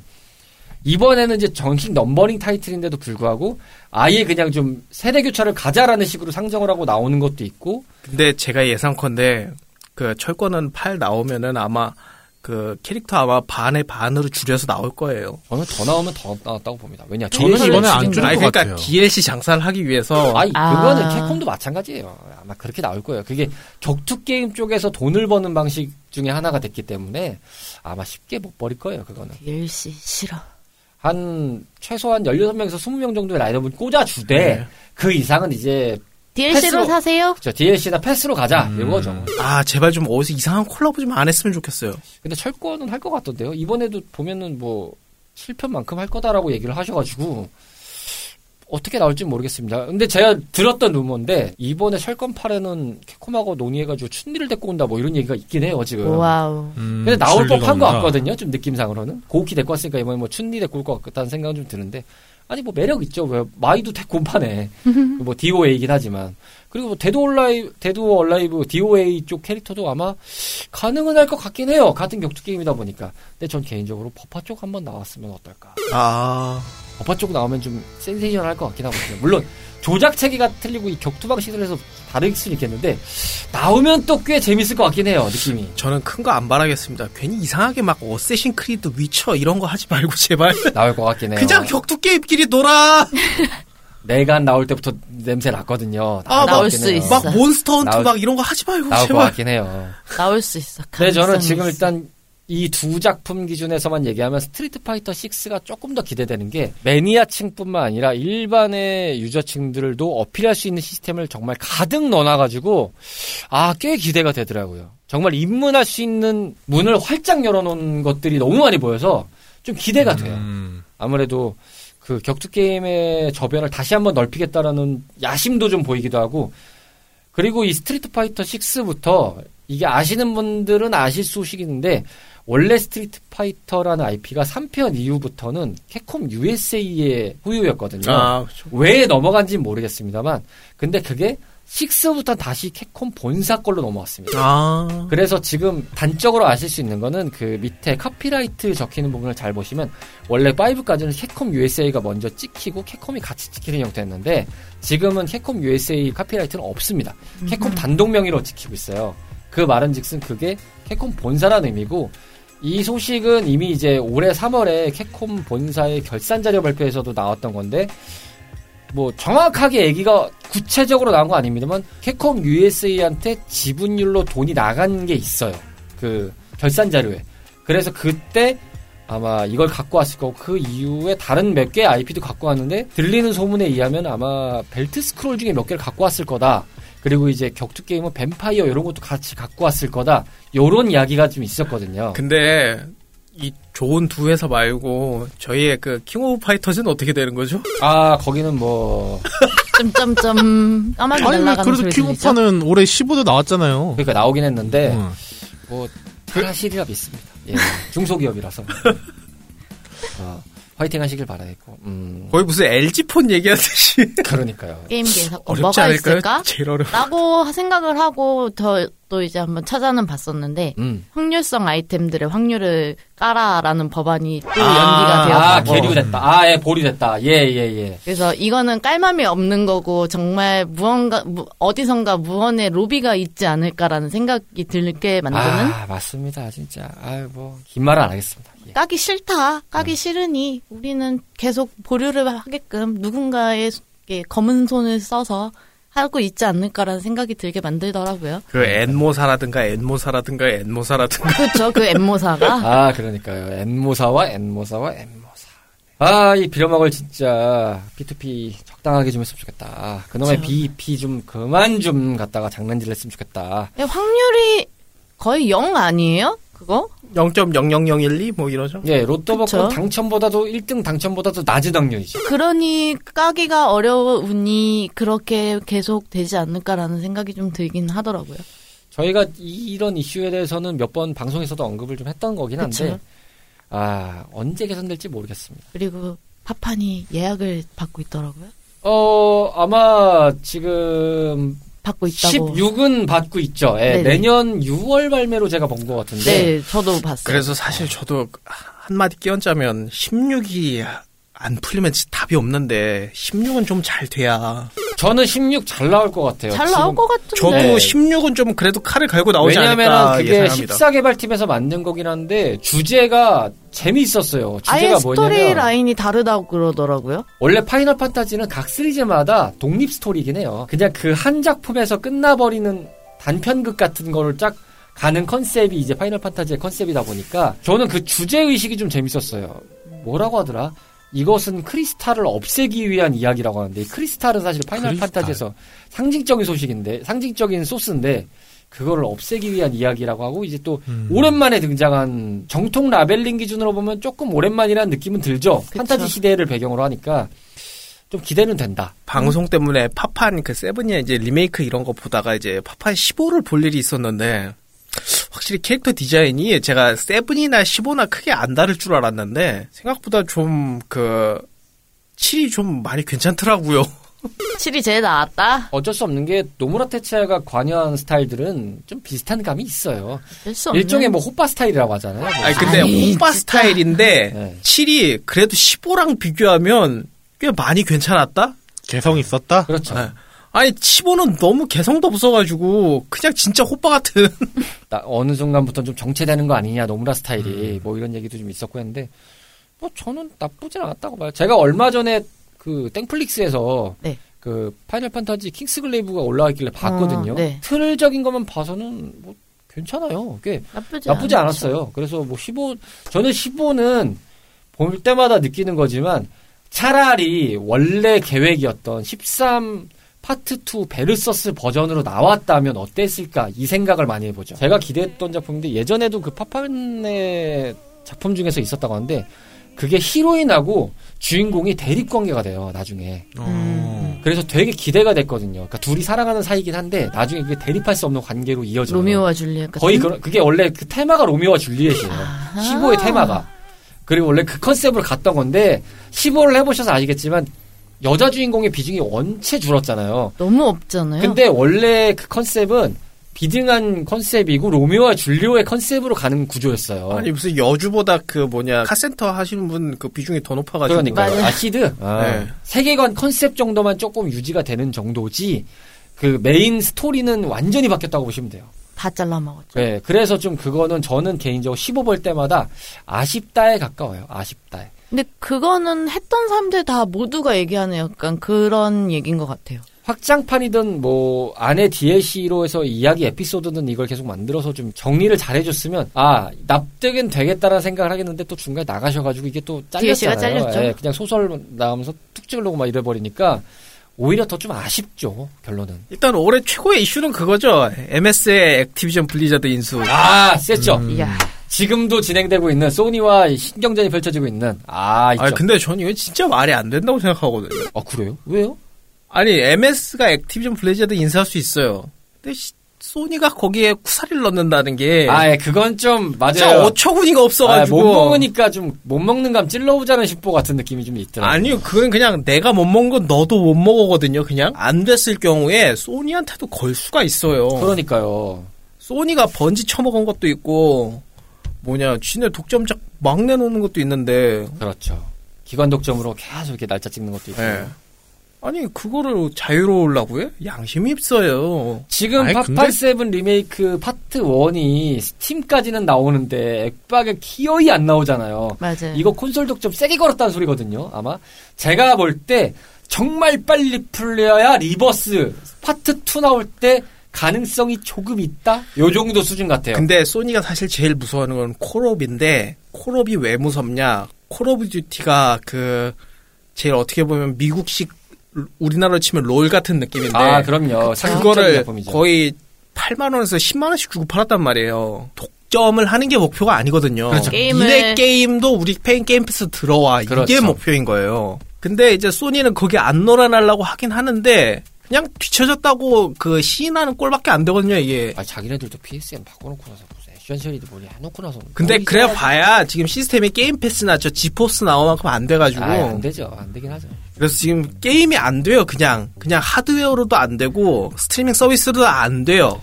이번에는 이제 정식 numbering 타이틀인데도 불구하고 아예 그냥 좀 세대 교체를 가자라는 식으로 상정을 하고 나오는 것도 있고 근데 제가 예상컨대 그 철권은 8 나오면은 아마 그 캐릭터 아마 반의 반으로 줄여서 나올 거예요. 저는 더 나오면 더 나왔다고 봅니다. 왜냐 저는 이번에 안 줄일 것 그러니까 같아요. DLC 장사를 하기 위해서 아니 아. 그거는 캡콤도 마찬가지예요. 아마 그렇게 나올 거예요. 그게 격투 게임 쪽에서 돈을 버는 방식 중에 하나가 됐기 때문에 아마 쉽게 못 버릴 거예요. 그거는 DLC 싫어. 한 최소한 16명에서 20명 정도의 라인업을 꽂아주되 네. 그 이상은 이제 DLC로 패스로- 사세요? 저 DLC나 패스로 가자 음. 이거죠. 아 제발 좀 어디서 이상한 콜라보 좀 안 했으면 좋겠어요. 근데 철권은 할 것 같던데요. 이번에도 보면은 뭐 7편만큼 할 거다라고 얘기를 하셔가지고 어떻게 나올지 모르겠습니다. 근데 제가 들었던 루머인데 이번에 철권 8에는 캡콤하고 논의해가지고 춘리를 데리고 온다 뭐 이런 얘기가 있긴 해요 지금. wow. 음, 근데 나올 법한 것. 같거든요. 좀 느낌상으로는 고키 데리고 왔으니까 이번에 뭐 춘리 데리고 올 것 같다는 생각은 좀 드는데 아니 뭐 매력 있죠. 왜 마이도 태권파네. 뭐 DOA이긴 하지만 그리고 뭐 데드 오어 얼라이브 데드 오어 얼라이브 DOA 쪽 캐릭터도 아마 가능은 할 것 같긴 해요. 같은 격투 게임이다 보니까. 근데 전 개인적으로 버파 쪽 한번 나왔으면 어떨까. 아, 버파 쪽 나오면 좀 센세이션할 것 같긴 하거든요. 물론 조작 체계가 틀리고 이 격투 방식을 해서 다를 수는 있겠는데 나오면 또 꽤 재밌을 것 같긴 해요. 느낌이. 저는 큰 거 안 바라겠습니다. 괜히 이상하게 막 어쌔신 크리드 위쳐 이런 거 하지 말고 제발. 나올 것 같긴 해요. 그냥 격투 게임끼리 놀아. 내가 나올 때부터 냄새 났거든요. 아, 나올 것 수. 있어. 막 몬스터 헌트 나올- 막 이런 거 하지 말고 나올 것 제발. 같긴 해요. 나올 수 있어. 근데 저는 지금 있어. 일단 이 두 작품 기준에서만 얘기하면 스트리트 파이터 6가 조금 더 기대되는 게 매니아층뿐만 아니라 일반의 유저층들도 어필할 수 있는 시스템을 정말 가득 넣어놔가지고 아 꽤 기대가 되더라고요. 정말 입문할 수 있는 문을 활짝 열어놓은 것들이 너무 많이 보여서 좀 기대가 돼요. 음. 아무래도 그 격투 게임의 저변을 다시 한번 넓히겠다라는 야심도 좀 보이기도 하고 그리고 이 스트리트 파이터 6부터 이게 아시는 분들은 아실 소식인데 원래 스트리트 파이터라는 IP가 3편 이후부터는 캡콤 USA의 소유였거든요. 아, 그렇죠. 왜 넘어간지는 모르겠습니다만 근데 그게 6부터 다시 캡콤 본사 걸로 넘어왔습니다. 아. 그래서 지금 단적으로 아실 수 있는 거는 그 밑에 카피라이트 적히는 부분을 잘 보시면 원래 5까지는 캡콤 USA가 먼저 찍히고 캡콤이 같이 찍히는 형태였는데 지금은 캡콤 USA 카피라이트는 없습니다. 캡콤 단독 명의로 찍히고 있어요. 그 말은즉슨 그게 캡콤 본사라는 의미고 이 소식은 이미 이제 올해 3월에 캡콤 본사의 결산 자료 발표에서도 나왔던 건데 뭐 정확하게 얘기가 구체적으로 나온 거 아닙니다만 캡콤 USA한테 지분율로 돈이 나간 게 있어요. 그 결산 자료에. 그래서 그때 아마 이걸 갖고 왔을 거고 그 이후에 다른 몇 개의 IP도 갖고 왔는데 들리는 소문에 의하면 아마 belt scroll 중에 몇 개를 갖고 왔을 거다. 그리고 이제 격투 게임은 뱀파이어 이런 것도 같이 갖고 왔을 거다. 요런 이야기가 좀 있었거든요. 근데 이 좋은 두 회사 말고 저희의 그 킹 오브 파이터즈는 어떻게 되는 거죠? 아 거기는 뭐 점점점 까마귀 아니 왜 날아가는 그래도? 킹오파는 올해 15도 나왔잖아요. 그러니까 나오긴 했는데 응. 뭐 사실이라 믿습니다. 예, 중소기업이라서 어, 화이팅 하시길 바라겠고. 음, 거의 무슨 LG 폰 얘기하듯이 그러니까요. 게임기에서 어, 뭐가 않을까요? 있을까? 제일 어려. 라고 생각을 하고 더 또 이제 한번 찾아는 봤었는데 음. 확률성 아이템들의 확률을 까라라는 법안이 또 아, 연기가 아, 되었고 계류됐다. 아, 예, 보류됐다. 예, 예, 예. 그래서 이거는 깔맘이 없는 거고 정말 무언가 무- 어디선가 무언의 로비가 있지 않을까라는 생각이 들게 만드는 아, 맞습니다. 진짜. 아유, 뭐, 긴 말은 안 하겠습니다. 예. 까기 싫다 까기 싫으니 우리는 계속 보류를 하게끔 누군가의 검은 손을 써서 하고 있지 않을까라는 생각이 들게 만들더라고요. 그 엔모사라든가 엔모사라든가 엔모사라든가 그렇죠. 그 엠모사가 아, 그러니까요. 엔모사와 엔모사와 엔모사. 아, 이 빌어먹을 진짜 P2P 적당하게 좀 했으면 좋겠다. 그놈의 그쵸. BEP 좀 그만 좀 갖다가 장난질 했으면 좋겠다. 예, 확률이 거의 0 아니에요? 그거? 0.00012 뭐 이러죠. 예, 로또. 복권 당첨보다도 1등 당첨보다도 낮은 확률이죠. 그러니 까기가 어려우니 그렇게 계속 되지 않을까라는 생각이 좀 들긴 하더라고요. 저희가 이- 이런 이슈에 대해서는 몇 번 방송에서도 언급을 좀 했던 거긴 한데, 그쵸. 아, 언제 개선될지 모르겠습니다. 그리고 파판이 예약을 받고 있더라고요. 어, 아마 지금 받고 있다고. 16은 받고 있죠. 예. 내년 6월 발매로 제가 본 것 같은데. 네, 저도 봤어요. 그래서 사실 저도 한마디 끼얹자면 16이 안 풀리면 진짜 답이 없는데 16은 좀 잘 돼야. 저는 16 잘 나올 것 같아요. 잘. 나올 것 같은데. 저도 네. 16은 좀 그래도 칼을 갈고 나오지 왜냐면은 않을까 그게 예상합니다. 14개발팀에서 만든 거긴 한데 주제가 재미있었어요. 주제가 아예 스토리 뭐냐면 라인이 다르다고 그러더라고요. 원래 파이널 판타지는 각 시리즈마다 독립 스토리이긴 해요. 그냥 그 한 작품에서 끝나버리는 단편극 같은 거를 쫙 가는 컨셉이 이제 파이널 판타지의 컨셉이다 보니까 저는 그 주제 의식이 좀 재밌었어요. 뭐라고 하더라? 이것은 크리스탈을 없애기 위한 이야기라고 하는데 이 크리스탈은 사실 파이널 크리스탈. 판타지에서 상징적인 소식인데 상징적인 소스인데 그거를 없애기 위한 이야기라고 하고 이제 또 음. 오랜만에 등장한 정통 numbering 기준으로 보면 조금 오랜만이라는 느낌은 들죠. 그쵸. 판타지 시대를 배경으로 하니까 좀 기대는 된다. 방송 때문에 파판 그 seven이나 이제 리메이크 이런 거 보다가 이제 파판 15를 볼 일이 있었는데 확실히 캐릭터 디자인이 제가 seven이나 15나 크게 안 다를 줄 알았는데 생각보다 좀 그 7이 좀 많이 괜찮더라고요. 7이 제일 나았다? 어쩔 수 없는 게 노무라 테츠야가 관여한 스타일들은 좀 비슷한 감이 있어요. 일종의 뭐 호빠 스타일이라고 하잖아요. 뭐. 아니 근데 아니, 호빠 진짜. 스타일인데 네. 7이 그래도 15랑 비교하면 꽤 많이 괜찮았다? 개성 있었다? 그렇죠. 네. 아니 15는 너무 개성도 없어가지고 그냥 진짜 호빠 같은 나- 어느 순간부터 좀 정체되는 거 아니냐 노무라 스타일이 음. 뭐 이런 얘기도 좀 있었고 했는데 뭐 저는 나쁘진 않았다고 봐요. 제가 얼마 전에 그 땡플릭스에서 네. 그 파이널 판타지 킹스 글레이브가 올라와 있길래 봤거든요. 어, 네. 틀적인 것만 봐서는 뭐 괜찮아요. 꽤 나쁘지, 나쁘지. 않았어요. 그래서 뭐 15, 저는 15는 볼 때마다 느끼는 거지만 차라리 원래 계획이었던 13 파트 2 베르서스 버전으로 나왔다면 어땠을까 이 생각을 많이 해보죠. 제가 기대했던 작품인데 예전에도 그 파판의 작품 중에서 있었다고 하는데 그게 히로인하고 주인공이 대립 관계가 돼요 나중에. 어. 그래서 되게 기대가 됐거든요. 그러니까 둘이 사랑하는 사이긴 한데 나중에 그게 대립할 수 없는 관계로 이어져요. 로미오와 줄리엣. 거의 그런 그게 원래 그 테마가 로미오와 줄리엣이에요. 아하. 15의 테마가. 그리고 원래 그 컨셉으로 갔던 건데 15를 해보셔서 아시겠지만 여자 주인공의 비중이 원체 줄었잖아요. 너무 없잖아요. 근데 원래 그 컨셉은 비등한 컨셉이고 로미오와 줄리엣의 컨셉으로 가는 구조였어요. 아니 무슨 여주보다 그 뭐냐 카센터 하시는 분 그 비중이 더 높아가지고 그러니까요. 맞아요. 아, 시드? 아, 네. 세계관 컨셉 정도만 조금 유지가 되는 정도지 그 메인 스토리는 완전히 바뀌었다고 보시면 돼요. 다 잘라먹었죠. 네, 그래서 좀 그거는 저는 개인적으로 15볼 때마다 아쉽다에 가까워요. 아쉽다에. 근데 그거는 했던 사람들 다 모두가 얘기하는 약간 그런 얘기인 것 같아요. 확장판이든 뭐 안에 DLC로 해서 이야기 에피소드든 이걸 계속 만들어서 좀 정리를 잘 해줬으면 아 납득은 되겠다라는 생각을 하겠는데 또 중간에 나가셔가지고 이게 또 잘렸잖아요. 잘렸죠. 예, 그냥 소설 나오면서 툭 찍으려고 막 이래버리니까 오히려 더 좀 아쉽죠 결론은. 일단 올해 최고의 이슈는 그거죠. MS의 액티비전 블리자드 인수. 아 셌죠. 이야. 지금도 진행되고 있는 소니와 신경전이 펼쳐지고 있는 아 있죠. 아 근데 전 이거 진짜 말이 안 된다고 생각하거든요. 아 그래요? 왜요? 아니 MS가 액티비전 블리자드 인수할 수 있어요. 근데 시- 소니가 거기에 쿠사리를 넣는다는 게 아, 예, 그건 좀 맞아요. 어처구니가 아, 없어가지고 못 먹으니까 좀 못 먹는 감 찔러보자는 심보 같은 느낌이 좀 있더라고요. 아니요, 그건 그냥 내가 못 먹은 건 너도 못 먹거든요. 그냥 안 됐을 경우에 소니한테도 걸 수가 있어요. 그러니까요. 소니가 번지 처먹은 것도 있고 뭐냐, 지네 독점작 막 내놓는 것도 있는데, 그렇죠. 기간 독점으로 계속 이렇게 날짜 찍는 것도 있고. 예. 아니 그거를 자유로우려고 해? 양심이 없어요. 지금 아이, 파판 세븐 리메이크 파트 1이 스팀까지는 나오는데 액박에 기어이 안 나오잖아요. 맞아요. 이거 콘솔 독점 세게 걸었다는 소리거든요. 아마 제가 볼 때 정말 빨리 풀려야 리버스 파트 2 나올 때 가능성이 조금 있다. 요 정도 수준 같아요. 근데 소니가 사실 제일 무서워하는 건 콜옵인데 콜옵이 왜 무섭냐? 콜 오브 듀티가 그 제일 어떻게 보면 미국식 우리나라로 치면 롤 같은 느낌인데 아 그럼요. 상업적인 그거를. 거의 8만 원에서 10만 원씩 주고 팔았단 말이에요. 독점을 하는 게 목표가 아니거든요. 그렇죠. 게임을- 니네 게임도 우리 페인 게임 패스 들어와 이게 그렇죠. 목표인 거예요. 근데 이제 소니는 거기 안 놀아나려고 하긴 하는데 그냥 뒤쳐졌다고 그 시인하는 꼴밖에 안 되거든요 이게. 아 자기네들도 PSM 바꿔놓고 나서 무슨 액션셜이도 뭐니 해놓고 나서 근데 거기서 그래 봐야 지금 시스템이 게임 패스나 저 지포스 나우만큼 안 돼가지고 아예 안 되죠. 안 되긴 하죠. 그래서 지금 게임이 안 돼요 그냥 그냥 하드웨어로도 안 되고 스트리밍 서비스로도 안 돼요.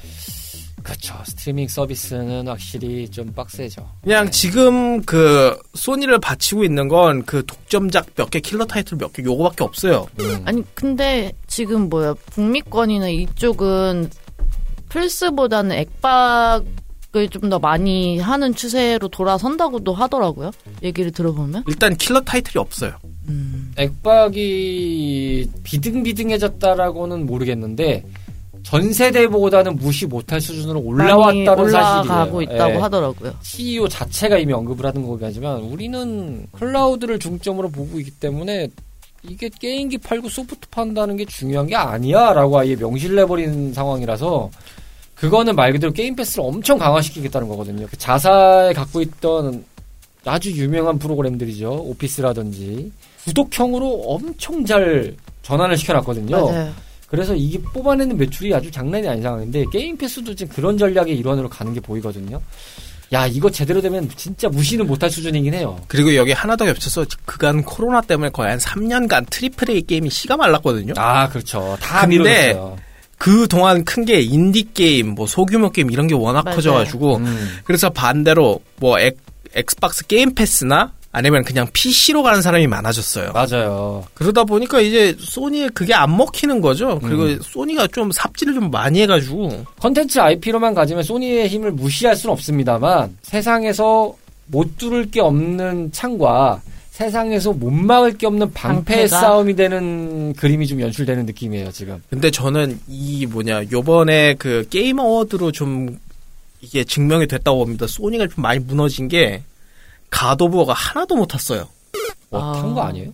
그렇죠. 스트리밍 서비스는 확실히 좀 빡세죠. 그냥 지금 그 소니를 받치고 있는 건 그 독점작 몇 개 킬러 타이틀 몇 개 요거밖에 없어요. 음. 아니 근데 지금 뭐야 북미권이나 이쪽은 플스보다는 액박을 좀 더 많이 하는 추세로 돌아선다고도 하더라고요. 얘기를 들어보면. 일단 킬러 타이틀이 없어요. 음. 액박이 비등비등해졌다라고는 모르겠는데 전 세 대보다는 무시 못할 수준으로 올라왔다는 올라가고 사실이에요. 있다고 예. 하더라고요. CEO 자체가 이미 언급을 하는 거긴 하지만 우리는 클라우드를 중점으로 보고 있기 때문에 이게 게임기 팔고 소프트 판다는 게 중요한 게 아니야라고 아예 명시를 내버린 상황이라서 그거는 말 그대로 게임 패스를 엄청 강화시키겠다는 거거든요. 그 자사에 갖고 있던 아주 유명한 프로그램들이죠. 오피스라든지 구독형으로 엄청 잘 전환을 시켜놨거든요. 맞아요. 그래서 이게 뽑아내는 매출이 아주 장난이 아닌 상황인데 게임 패스도 지금 그런 전략의 일환으로 가는 게 보이거든요. 야 이거 제대로 되면 진짜 무시는 못할 수준이긴 해요. 그리고 여기 하나 더 겹쳐서 그간 코로나 때문에 거의 한 3년간 triple A 게임이 씨가 말랐거든요. 아 그렇죠. 다 미뤄졌어요. 그 동안 큰 게 인디 게임, 뭐 소규모 게임 이런 게 워낙 맞아요. 커져가지고 음. 그래서 반대로 뭐 엑, 엑스박스 게임 패스나 아니면 그냥 PC로 가는 사람이 많아졌어요. 맞아요. 그러다 보니까 이제 소니에 그게 안 먹히는 거죠. 그리고 음. 소니가 좀 삽질을 좀 많이 해가지고 컨텐츠 IP로만 따지면 소니의 힘을 무시할 수는 없습니다만 세상에서 못 뚫을 게 없는 창과 세상에서 못 막을 게 없는 방패의 방패가? 싸움이 되는 그림이 좀 연출되는 느낌이에요 지금. 근데 저는 이 뭐냐 요번에 그 게임 어워드로 좀 이게 증명이 됐다고 봅니다. 소니가 좀 많이 무너진 게 가도부어가 하나도 못 탔어요. 뭐 아. 탄거 아니에요?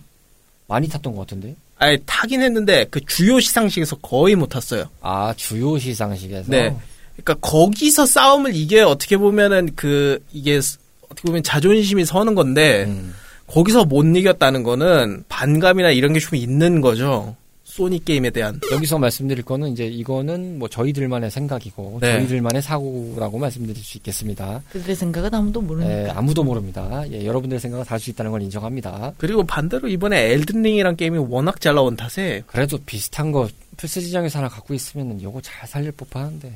많이 탔던 것 같은데. 아니 타긴 했는데 그 주요 시상식에서 거의 못 탔어요. 아 주요 시상식에서. 네. 그러니까 거기서 싸움을 이게 어떻게 보면은 그 이게 스- 어떻게 보면 자존심이 서는 건데 음. 거기서 못 이겼다는 거는 반감이나 이런 게 좀 있는 거죠. 소니 게임에 대한. 여기서 말씀드릴 거는 이제 이거는 뭐 저희들만의 생각이고 네. 저희들만의 사고라고 말씀드릴 수 있겠습니다. 그들의 생각은 아무도 모르니까. 예, 아무도 모릅니다. 예, 여러분들의 생각은 다를 수 있다는 걸 인정합니다. 그리고 반대로 이번에 엘든링이란 게임이 워낙 잘 나온 탓에 그래도 비슷한 거 플스 시장에서 하나 갖고 있으면 이거 잘 살릴 법한데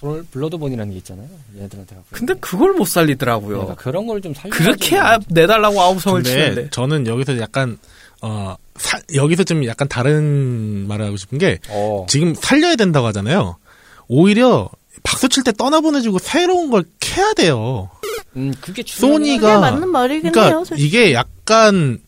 블- 블러드본이라는 게 있잖아요. 얘들한테 갖고. 근데 그걸 못 살리더라고요. 그러니까 그런 걸 좀 살려. 그렇게 아- 내달라고 아우성을 치는데. 저는 여기서 약간 어 사- 여기서 좀 약간 다른 말을 하고 싶은 게 어. 지금 살려야 된다고 하잖아요. 오히려 박수 칠 때 떠나보내주고 새로운 걸 캐야 돼요. 음, 그게 중요한 소니가- 그게 맞는 말이긴 그러니까 해요, 솔직히. 이게 약간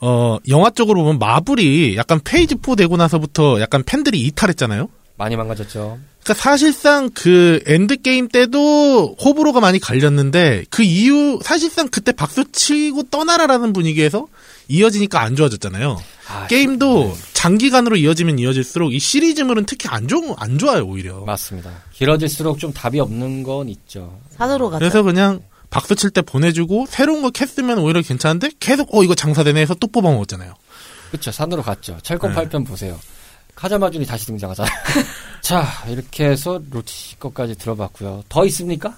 어 영화 쪽으로 보면 마블이 약간 페이지 4 되고 나서부터 약간 팬들이 이탈했잖아요. 많이 망가졌죠. 그러니까 사실상 그 엔드 게임 때도 호불호가 많이 갈렸는데 그 이후 사실상 그때 박수 치고 떠나라라는 분위기에서 이어지니까 안 좋아졌잖아요. 아, 게임도 장기간으로 이어지면 이어질수록 이 시리즈물은 특히 안 좋, 안 좋아요, 오히려. 맞습니다. 길어질수록 좀 답이 없는 건 있죠. 산으로 가자. 그래서 그냥 박수 칠 때 보내주고 새로운 거 캤으면 오히려 괜찮은데 계속 어 이거 장사되네 해서 또 뽑아 먹었잖아요. 그렇죠. 산으로 갔죠. 철권 네. 8편 보세요. 카자마준이 다시 등장하잖아요. 자, 이렇게 해서 로치 것까지 들어봤고요. 더 있습니까?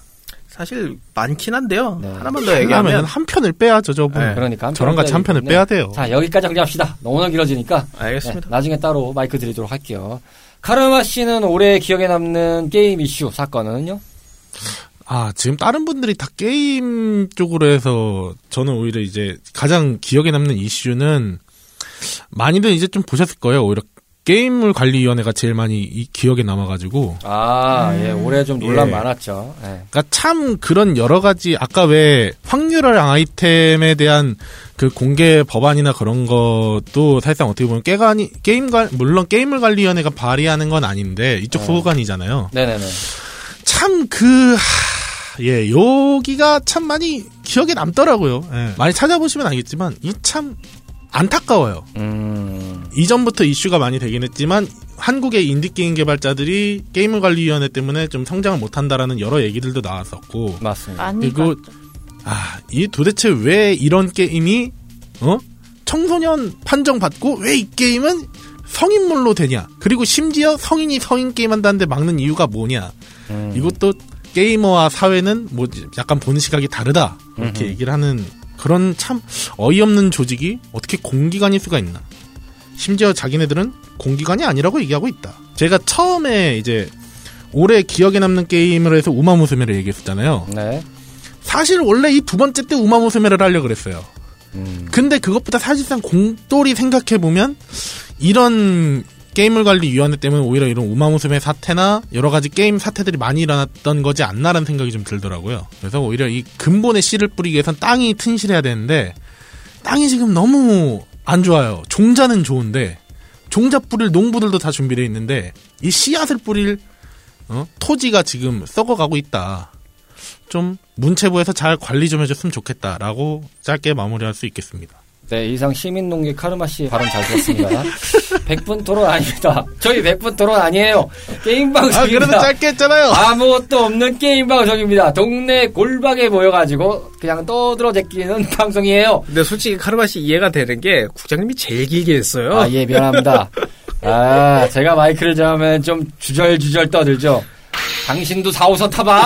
사실 많긴 한데요. 네. 하나만 더 얘기하면 한 편을 빼야죠, 저분. 네. 그러니까 한 저런 편을 같이 한 편을. 빼야 돼요. 자, 여기까지 정리합시다. 너무나 길어지니까. 알겠습니다. 네, 나중에 따로 마이크 드리도록 할게요. 카르마 씨는 올해 기억에 남는 게임 이슈 사건은요? 아, 지금 다른 분들이 다 게임 쪽으로 해서 저는 오히려 이제 가장 기억에 남는 이슈는 많이들 이제 좀 보셨을 거예요. 오히려 게임물 관리위원회가 제일 많이 이 기억에 남아가지고. 아, 예, 올해 좀 논란 예. 많았죠. 예. 그러니까 참 그런 여러 가지 아까 왜 확률화 아이템에 대한 그 공개 법안이나 그런 것도 사실상 어떻게 보면 깨관이 게임 관 물론 게임물 관리위원회가 발의하는 건 아닌데 이쪽 어. 소관이잖아요. 네네네. 참 그, 예, 여기가 참 많이 기억에 남더라고요. 예. 많이 찾아보시면 알겠지만, 이 참 안타까워요. 음, 이전부터 이슈가 많이 되긴 했지만, 한국의 인디 게임 개발자들이 게임 관리위원회 때문에 좀 성장을 못한다라는 여러 얘기들도 나왔었고, 맞습니다. 아니, 그리고, 아, 이 도대체 왜 이런 게임이, 어? 청소년 판정 받고 왜 이 게임은 성인물로 되냐? 그리고 심지어 성인이 성인 게임 한다는데 막는 이유가 뭐냐? 음, 이것도 게이머와 사회는 뭐 약간 보는 시각이 다르다 이렇게 음흠. 얘기를 하는 그런 참 어이없는 조직이 어떻게 공기관일 수가 있나. 심지어 자기네들은 공기관이 아니라고 얘기하고 있다. 제가 처음에 이제 올해 기억에 남는 게임을 해서 우마무스메를 얘기했었잖아요. 네. 사실 원래 이 두 번째 때 우마무스메를 하려고 그랬어요. 음, 근데 그것보다 사실상 공돌이 생각해보면 이런 게임물 관리위원회 때문에 오히려 이런 우마무스메 사태나 여러 가지 게임 사태들이 많이 일어났던 거지 않나라는 생각이 좀 들더라고요. 그래서 오히려 이 근본의 씨를 뿌리기 위해선 땅이 튼실해야 되는데 땅이 지금 너무 안 좋아요. 종자는 좋은데 종자 뿌릴 농부들도 다 준비되어 있는데 이 씨앗을 뿌릴 어? 토지가 지금 썩어가고 있다. 좀 문체부에서 잘 관리 좀 해줬으면 좋겠다라고 짧게 마무리할 수 있겠습니다. 네, 이상 시민농기 카르마 씨 발언 잘 들었습니다. 100분 토론 아닙니다. 저희 100분 토론 아니에요. 게임 아, 그래도 방송입니다. 짧게 했잖아요. 아무것도 없는 게임 방송입니다. 동네 골방에 모여가지고 그냥 떠들어 제끼는 방송이에요. 근데 솔직히 카르마 씨 이해가 되는 게 국장님이 제일 길게 했어요. 아, 예, 미안합니다. 아, 제가 마이크를 잡으면 좀 주절주절 떠들죠. 당신도 4호선 타봐!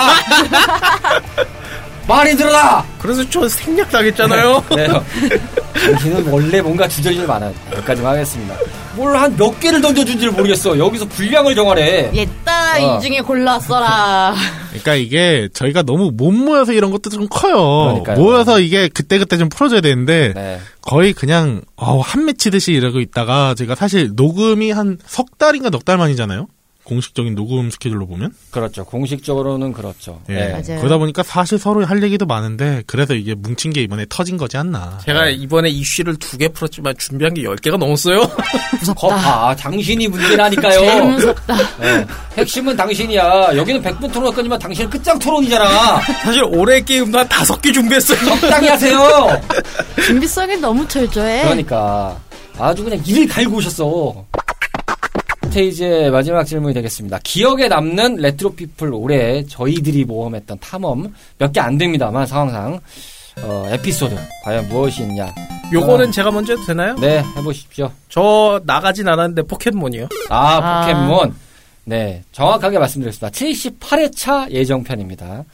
말이 들어라! 그래서 저 생략 당했잖아요. 그래요. 당신은 원래 뭔가 주저리를 많아요. 여기까지만 하겠습니다. 뭘 한 몇 개를 던져준지를 모르겠어. 여기서 분량을 정하래. 얘따 어. 이 중에 골랐어라. 그러니까 이게 저희가 너무 못 모여서 이런 것도 좀 커요. 그러니까요. 모여서 이게 그때그때 좀 풀어줘야 되는데 네. 거의 그냥 어, 한 매치듯이 이러고 있다가 제가 사실 녹음이 한 석 달인가 넉 달 만이잖아요. 공식적인 녹음 스케줄로 보면. 그렇죠. 공식적으로는 그렇죠. 예. 네. 맞아요. 그러다 보니까 사실 서로 할 얘기도 많은데 그래서 이게 뭉친 게 이번에 터진 거지 않나. 제가 이번에 이슈를 두 개 풀었지만 준비한 게 10개가 넘었어요. 거, 아, 당신이 제일 문제라니까요. 무섭다. 네. 핵심은 당신이야. 여기는 100분 토론 거지만 당신은 끝장 토론이잖아. 사실 올해 게임도 한 다섯 개 준비했어요. 적당히 하세요. 준비성이 너무 철저해. 그러니까 아주 그냥 이를 갈고 오셨어. 스테이지의 마지막 질문이 되겠습니다. 기억에 남는 레트로 피플 올해 저희들이 모험했던 탐험 몇 개 안 됩니다만 상황상 어, 에피소드 과연 무엇이 있냐? 요거는 제가 먼저 해도 되나요? 네 해보십시오. 저 나가진 않았는데 포켓몬이요. 아 아. 포켓몬 네 정확하게 말씀드리겠습니다. 78회차 예정편입니다.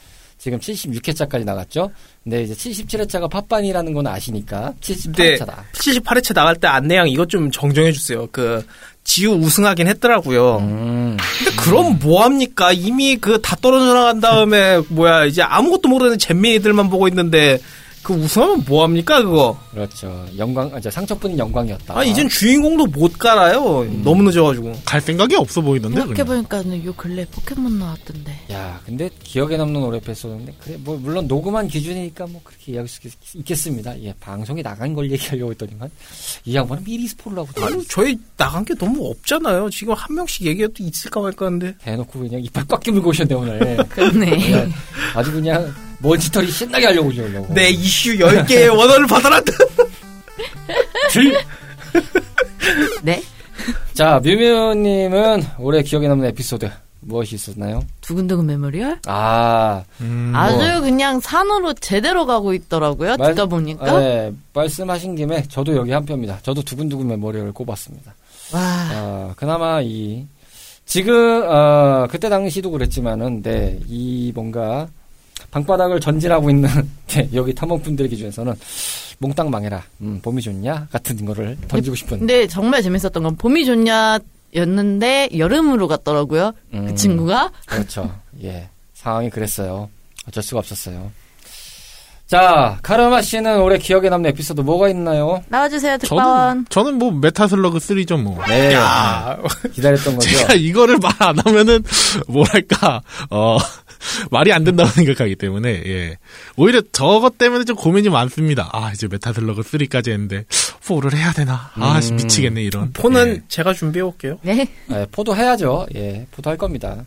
지금 76회차까지 나갔죠. 근데 이제 77회차가 팟빵이라는 건 아시니까 근데 78회차다. 78회차 나갈 때 안내양 이것 좀 정정해 주세요. 그 지우 우승하긴 했더라고요. 음. 근데 그럼 뭐 합니까? 이미 그 다 떨어져 나간 다음에 뭐야 이제 아무것도 모르는 잼미이들만 보고 있는데 그 우승하면 뭐 합니까 그거? 그렇죠. 영광, 아, 저 상처뿐인 영광이었다. 아 이젠 주인공도 못 깔아요. 너무 늦어가지고. 갈 생각이 없어 보이던데. 그냥. 생각해보니까 요 근래 포켓몬 나왔던데. 야, 근데 기억에 남는 올해 에피소드인데, 그래, 뭐, 물론 녹음한 기준이니까 뭐, 그렇게 이야기할 수 있- 있겠습니다. 예, 방송에 나간 걸 얘기하려고 했더니만, 이 양반은 미리 스포를 하고, 아니 저희 나간 게 너무 없잖아요. 지금 한 명씩 얘기해도 있을까 말까 하는데. 대놓고 그냥 이빨 꽉 깨물고 오셨네, 오늘. 그러네. 그냥 아주 그냥, 먼지털이 신나게 하려고 오시려고. 내 이슈 10개의 원어를 받아라. 들! 네? 자, 뮤뮤님은 올해 기억에 남는 에피소드, 무엇이 있었나요? 두근두근 메모리얼? 아, 음, 아주 그냥 산으로 제대로 가고 있더라고요. 말- 듣다 보니까. 네, 말씀하신 김에 저도 여기 한 표입니다. 저도 두근두근 메모리를 꼽았습니다. 와. 어, 그나마 이 지금 어, 그때 당시도 그랬지만은 네, 이 뭔가 방바닥을 전진하고 있는 네, 여기 탐험꾼들 기준에서는 몽땅 망해라. 음, 봄이 좋냐 같은 거를 던지고 싶은. 근데 정말 재밌었던 건 봄이 좋냐 였는데 여름으로 갔더라고요. 음, 그 친구가. 그렇죠. 예, 상황이 그랬어요. 어쩔 수가 없었어요. 자, 카르마 씨는 올해 기억에 남는 에피소드 뭐가 있나요? 나와주세요, 저는 특파원. 저는 뭐 메타슬러그 3죠 뭐. 네, 야. 기다렸던 거죠. 제가 이거를 말 안 하면은 뭐랄까 어 말이 안 된다고 생각하기 때문에 예 오히려 저것 때문에 좀 고민이 많습니다. 아 이제 메타슬러그 3까지 했는데 4를 해야 되나? 아 씨, 음. 미치겠네 이런. four는 예. 제가 준비해 올게요. 네. 네, four도 해야죠. 예, four도 할 겁니다.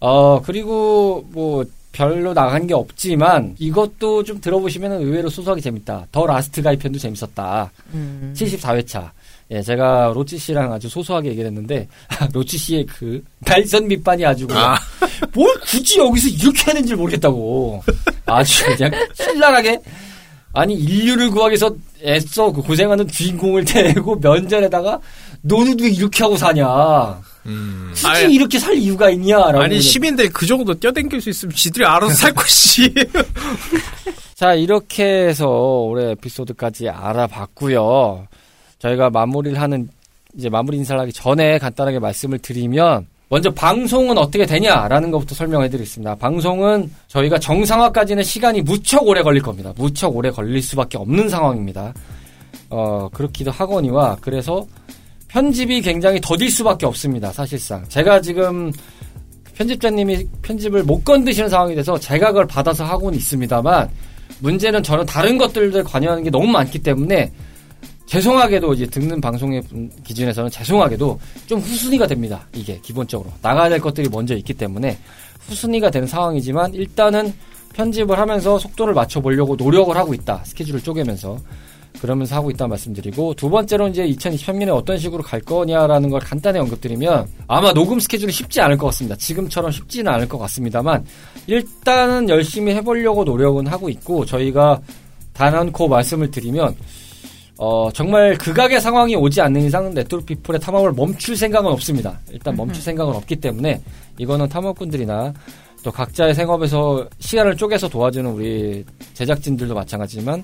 어, 그리고 뭐, 별로 나간 게 없지만, 이것도 좀 들어보시면 의외로 소소하게 재밌다. 더 라스트 가이 편도 재밌었다. 음. 74회차. 예, 제가 로치 씨랑 아주 소소하게 얘기를 했는데, 로치 씨의 그, 날선 비판이 아주 그냥, 아. 뭘 굳이 여기서 이렇게 하는지 모르겠다고. 아주 그냥 신랄하게. 아니, 인류를 구하기 위해서 애써 그 고생하는 주인공을 대고 면전에다가, 너는 왜 이렇게 하고 사냐. 음. 굳이 아니, 이렇게 살 이유가 있냐라고. 아니 시민들 그 정도 뛰어댕길 수 있으면 지들이 알아서 살 것이. 자, 이렇게 해서 올해 에피소드까지 알아봤고요. 저희가 마무리를 하는 이제 마무리 인사를 하기 전에 간단하게 말씀을 드리면 먼저 방송은 어떻게 되냐라는 것부터 설명해 드리겠습니다. 방송은 저희가 정상화까지는 시간이 무척 오래 걸릴 겁니다. 무척 오래 걸릴 수밖에 없는 상황입니다. 어, 그렇기도 하거니와 그래서 편집이 굉장히 더딜 수밖에 없습니다. 사실상. 제가 지금 편집자님이 편집을 못 건드시는 상황이 돼서 제가 그걸 받아서 하고는 있습니다만 문제는 저는 다른 것들에 관여하는 게 너무 많기 때문에 죄송하게도 이제 듣는 방송의 분- 기준에서는 죄송하게도 좀 후순위가 됩니다. 이게 기본적으로 나가야 될 것들이 먼저 있기 때문에 후순위가 되는 상황이지만 일단은 편집을 하면서 속도를 맞춰 보려고 노력을 하고 있다. 스케줄을 쪼개면서 그러면서 하고 있다 말씀드리고 두 번째로 이제 2023년에 어떤 식으로 갈 거냐라는 걸 간단히 언급드리면 아마 녹음 스케줄이 쉽지 않을 것 같습니다. 지금처럼 쉽지는 않을 것 같습니다만 일단은 열심히 해보려고 노력은 하고 있고 저희가 단언코 말씀을 드리면 어, 정말 극악의 상황이 오지 않는 이상 네트로피플의 탐험을 멈출 생각은 없습니다. 일단 멈출 생각은 없기 때문에 이거는 탐험꾼들이나 또 각자의 생업에서 시간을 쪼개서 도와주는 우리 제작진들도 마찬가지지만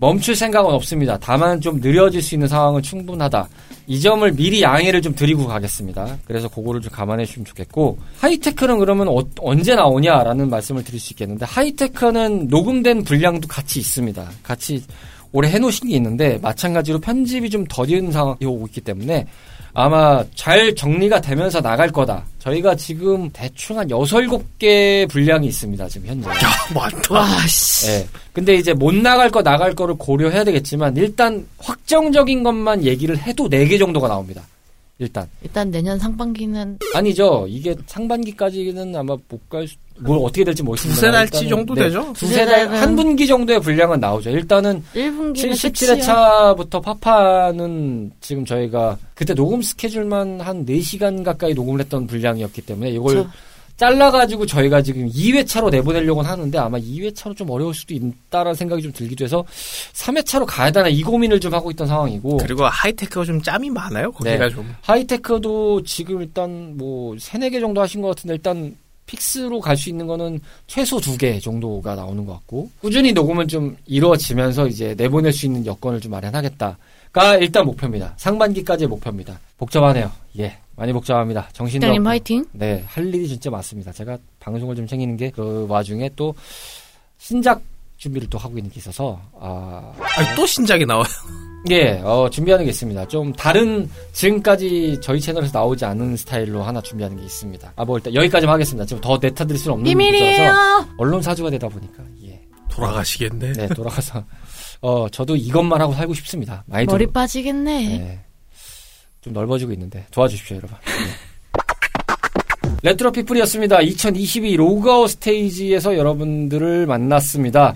멈출 생각은 없습니다. 다만 좀 느려질 수 있는 상황은 충분하다. 이 점을 미리 양해를 좀 드리고 가겠습니다. 그래서 그거를 좀 감안해 주시면 좋겠고 하이테크는 그러면 어- 언제 나오냐라는 말씀을 드릴 수 있겠는데 하이테크는 녹음된 분량도 같이 있습니다. 같이 올해 해놓으신 게 있는데 마찬가지로 편집이 좀 더디는 상황이 오고 있기 때문에 아마 잘 정리가 되면서 나갈 거다. 저희가 지금 대충 한 6, 7개 분량이 있습니다. 지금 현재. 많다. 와, 씨. 예. 근데 이제 못 나갈 거 나갈 거를 고려해야 되겠지만 일단 확정적인 것만 얘기를 해도 4개 정도가 나옵니다. 일단. 일단 내년 상반기는 아니죠. 이게 상반기까지는 아마 못갈 수, 뭘 어떻게 될지 모르겠습니다. 두세 달치 정도 되죠? 두세 달, 한 분기 정도의 분량은 나오죠. 일단은 1분기는 77회 차부터 파파는 지금 저희가 그때 녹음 스케줄만 한 4시간 가까이 녹음을 했던 분량이었기 때문에 이걸 저- 잘라가지고 저희가 지금 2회차로 내보내려고는 하는데 아마 2회차로 좀 어려울 수도 있다라는 생각이 좀 들기도 해서 3회차로 가야 되나 이 고민을 좀 하고 있던 상황이고 그리고 하이테크가 좀 짬이 많아요. 거기가 네. 좀. 하이테크도 지금 일단 뭐 3, 4개 정도 하신 것 같은데 일단 픽스로 갈 수 있는 거는 최소 2개 정도가 나오는 것 같고 꾸준히 녹음은 좀 이루어지면서 이제 내보낼 수 있는 여건을 좀 마련하겠다가 일단 목표입니다. 상반기까지의 목표입니다. 복잡하네요. 예. 많이 복잡합니다. 정신도 없고. 화이팅. 네, 할 일이 진짜 많습니다. 제가 방송을 좀 챙기는 게 그 와중에 또 신작 준비를 또 하고 있는 게 있어서 아, 아니, 또 신작이 나와요. 예, 어, 준비하는 게 있습니다. 좀 다른 지금까지 저희 채널에서 나오지 않은 스타일로 하나 준비하는 게 있습니다. 아, 뭐 일단 여기까지만 하겠습니다. 지금 더 내타드릴 수는 없는 비밀이에요. 언론 사주가 되다 보니까 예, 돌아가시겠네. 네 돌아가서 어 저도 이것만 하고 살고 싶습니다. 많이 머리 들- 빠지겠네. 네. 좀 넓어지고 있는데 도와주십시오, 여러분. 네. 레트로 피플이었습니다. 2022 로그아웃 스테이지에서 여러분들을 만났습니다.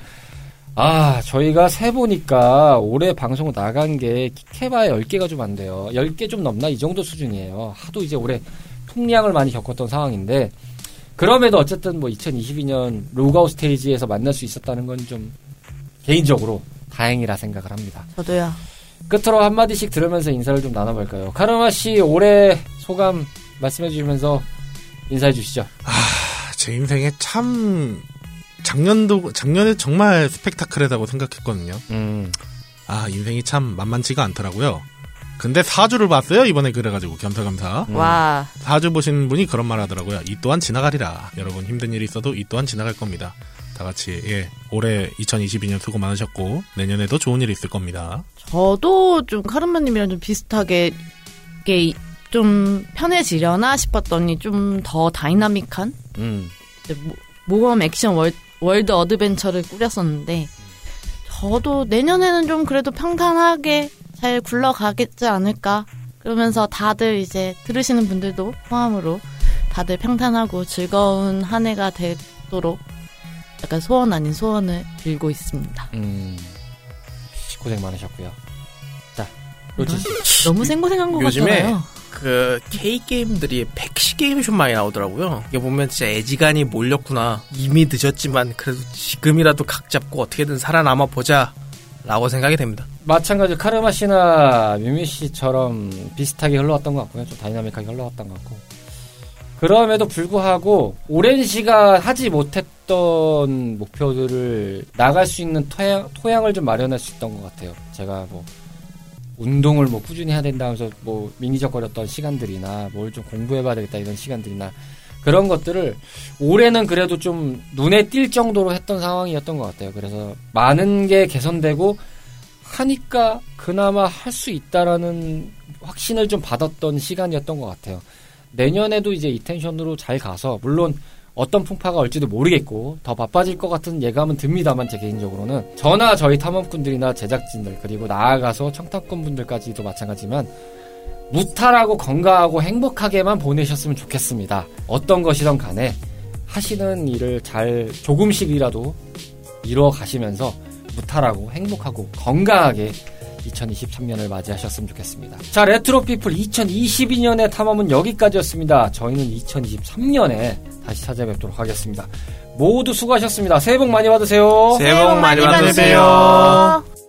아, 저희가 세보니까 올해 방송 나간 게 기껏해봐야 10개가 좀 안 돼요. 10개 좀 넘나? 이 정도 수준이에요. 하도 이제 올해 풍랑을 많이 겪었던 상황인데, 그럼에도 어쨌든 뭐 2022년 로그아웃 스테이지에서 만날 수 있었다는 건 좀 개인적으로 다행이라 생각을 합니다. 저도요. 끝으로 한마디씩 들으면서 인사를 좀 나눠볼까요? 카르마 씨 올해 소감 말씀해 주시면서 인사해 주시죠. 제 인생에 참 작년도 작년에 정말 스펙타클하다고 생각했거든요. 음, 아 인생이 참 만만치가 않더라고요. 근데 사주를 봤어요 이번에 그래가지고 겸사겸사 음. 와. 사주 보신 분이 그런 말 하더라고요. 이 또한 지나가리라. 여러분 힘든 일이 있어도 이 또한 지나갈 겁니다. 다 같이 예 올해 2022년 수고 많으셨고 내년에도 좋은 일이 있을 겁니다. 저도 좀 카르마님이랑 좀 비슷하게 이게 좀 편해지려나 싶었더니 좀 더 다이나믹한 음, 모험 액션 월, world adventure를 꾸렸었는데 저도 내년에는 좀 그래도 평탄하게 잘 굴러가겠지 않을까 그러면서 다들 이제 들으시는 분들도 포함으로 다들 평탄하고 즐거운 한 해가 되도록 약간 소원 아닌 소원을 빌고 있습니다. 음, 고생 많으셨고요. 자, 씨. 너무 생고생한 것 요즘에 같잖아요. 그 K 게임들이 백시 게임이 좀 많이 나오더라고요. 이게 보면 진짜 애지간히 몰렸구나. 이미 늦었지만 그래도 지금이라도 각 잡고 어떻게든 살아남아 보자 라고 생각이 됩니다. 마찬가지로 카르마 씨나 뮤미 씨처럼 비슷하게 흘러왔던 것 같고요. 좀 다이나믹하게 흘러왔던 것 같고. 그럼에도 불구하고 오랜 시간 하지 못했 던 목표들을 나갈 수 있는 토양, 토양을 좀 마련할 수 있던 것 같아요. 제가 뭐 운동을 뭐 꾸준히 해야 된다 하면서 뭐 미니적거렸던 시간들이나 뭘 좀 공부해봐야 되겠다 이런 시간들이나 그런 것들을 올해는 그래도 좀 눈에 띌 정도로 했던 상황이었던 것 같아요. 그래서 많은 게 개선되고 하니까 그나마 할 수 있다라는 확신을 좀 받았던 시간이었던 것 같아요. 내년에도 이제 이 텐션으로 잘 가서 물론 어떤 풍파가 올지도 모르겠고 더 바빠질 것 같은 예감은 듭니다만 제 개인적으로는 저나 저희 탐험꾼들이나 제작진들 그리고 나아가서 청탁꾼 분들까지도 마찬가지지만 무탈하고 건강하고 행복하게만 보내셨으면 좋겠습니다. 어떤 것이든 간에 하시는 일을 잘 조금씩이라도 이루어 가시면서 무탈하고 행복하고 건강하게 2023년을 맞이하셨으면 좋겠습니다. 자, 레트로피플 2022년의 탐험은 여기까지였습니다. 저희는 2023년에 다시 찾아뵙도록 하겠습니다. 모두 수고하셨습니다. 새해 복 많이 받으세요. 새해 복 많이 받으세요. 받으세요.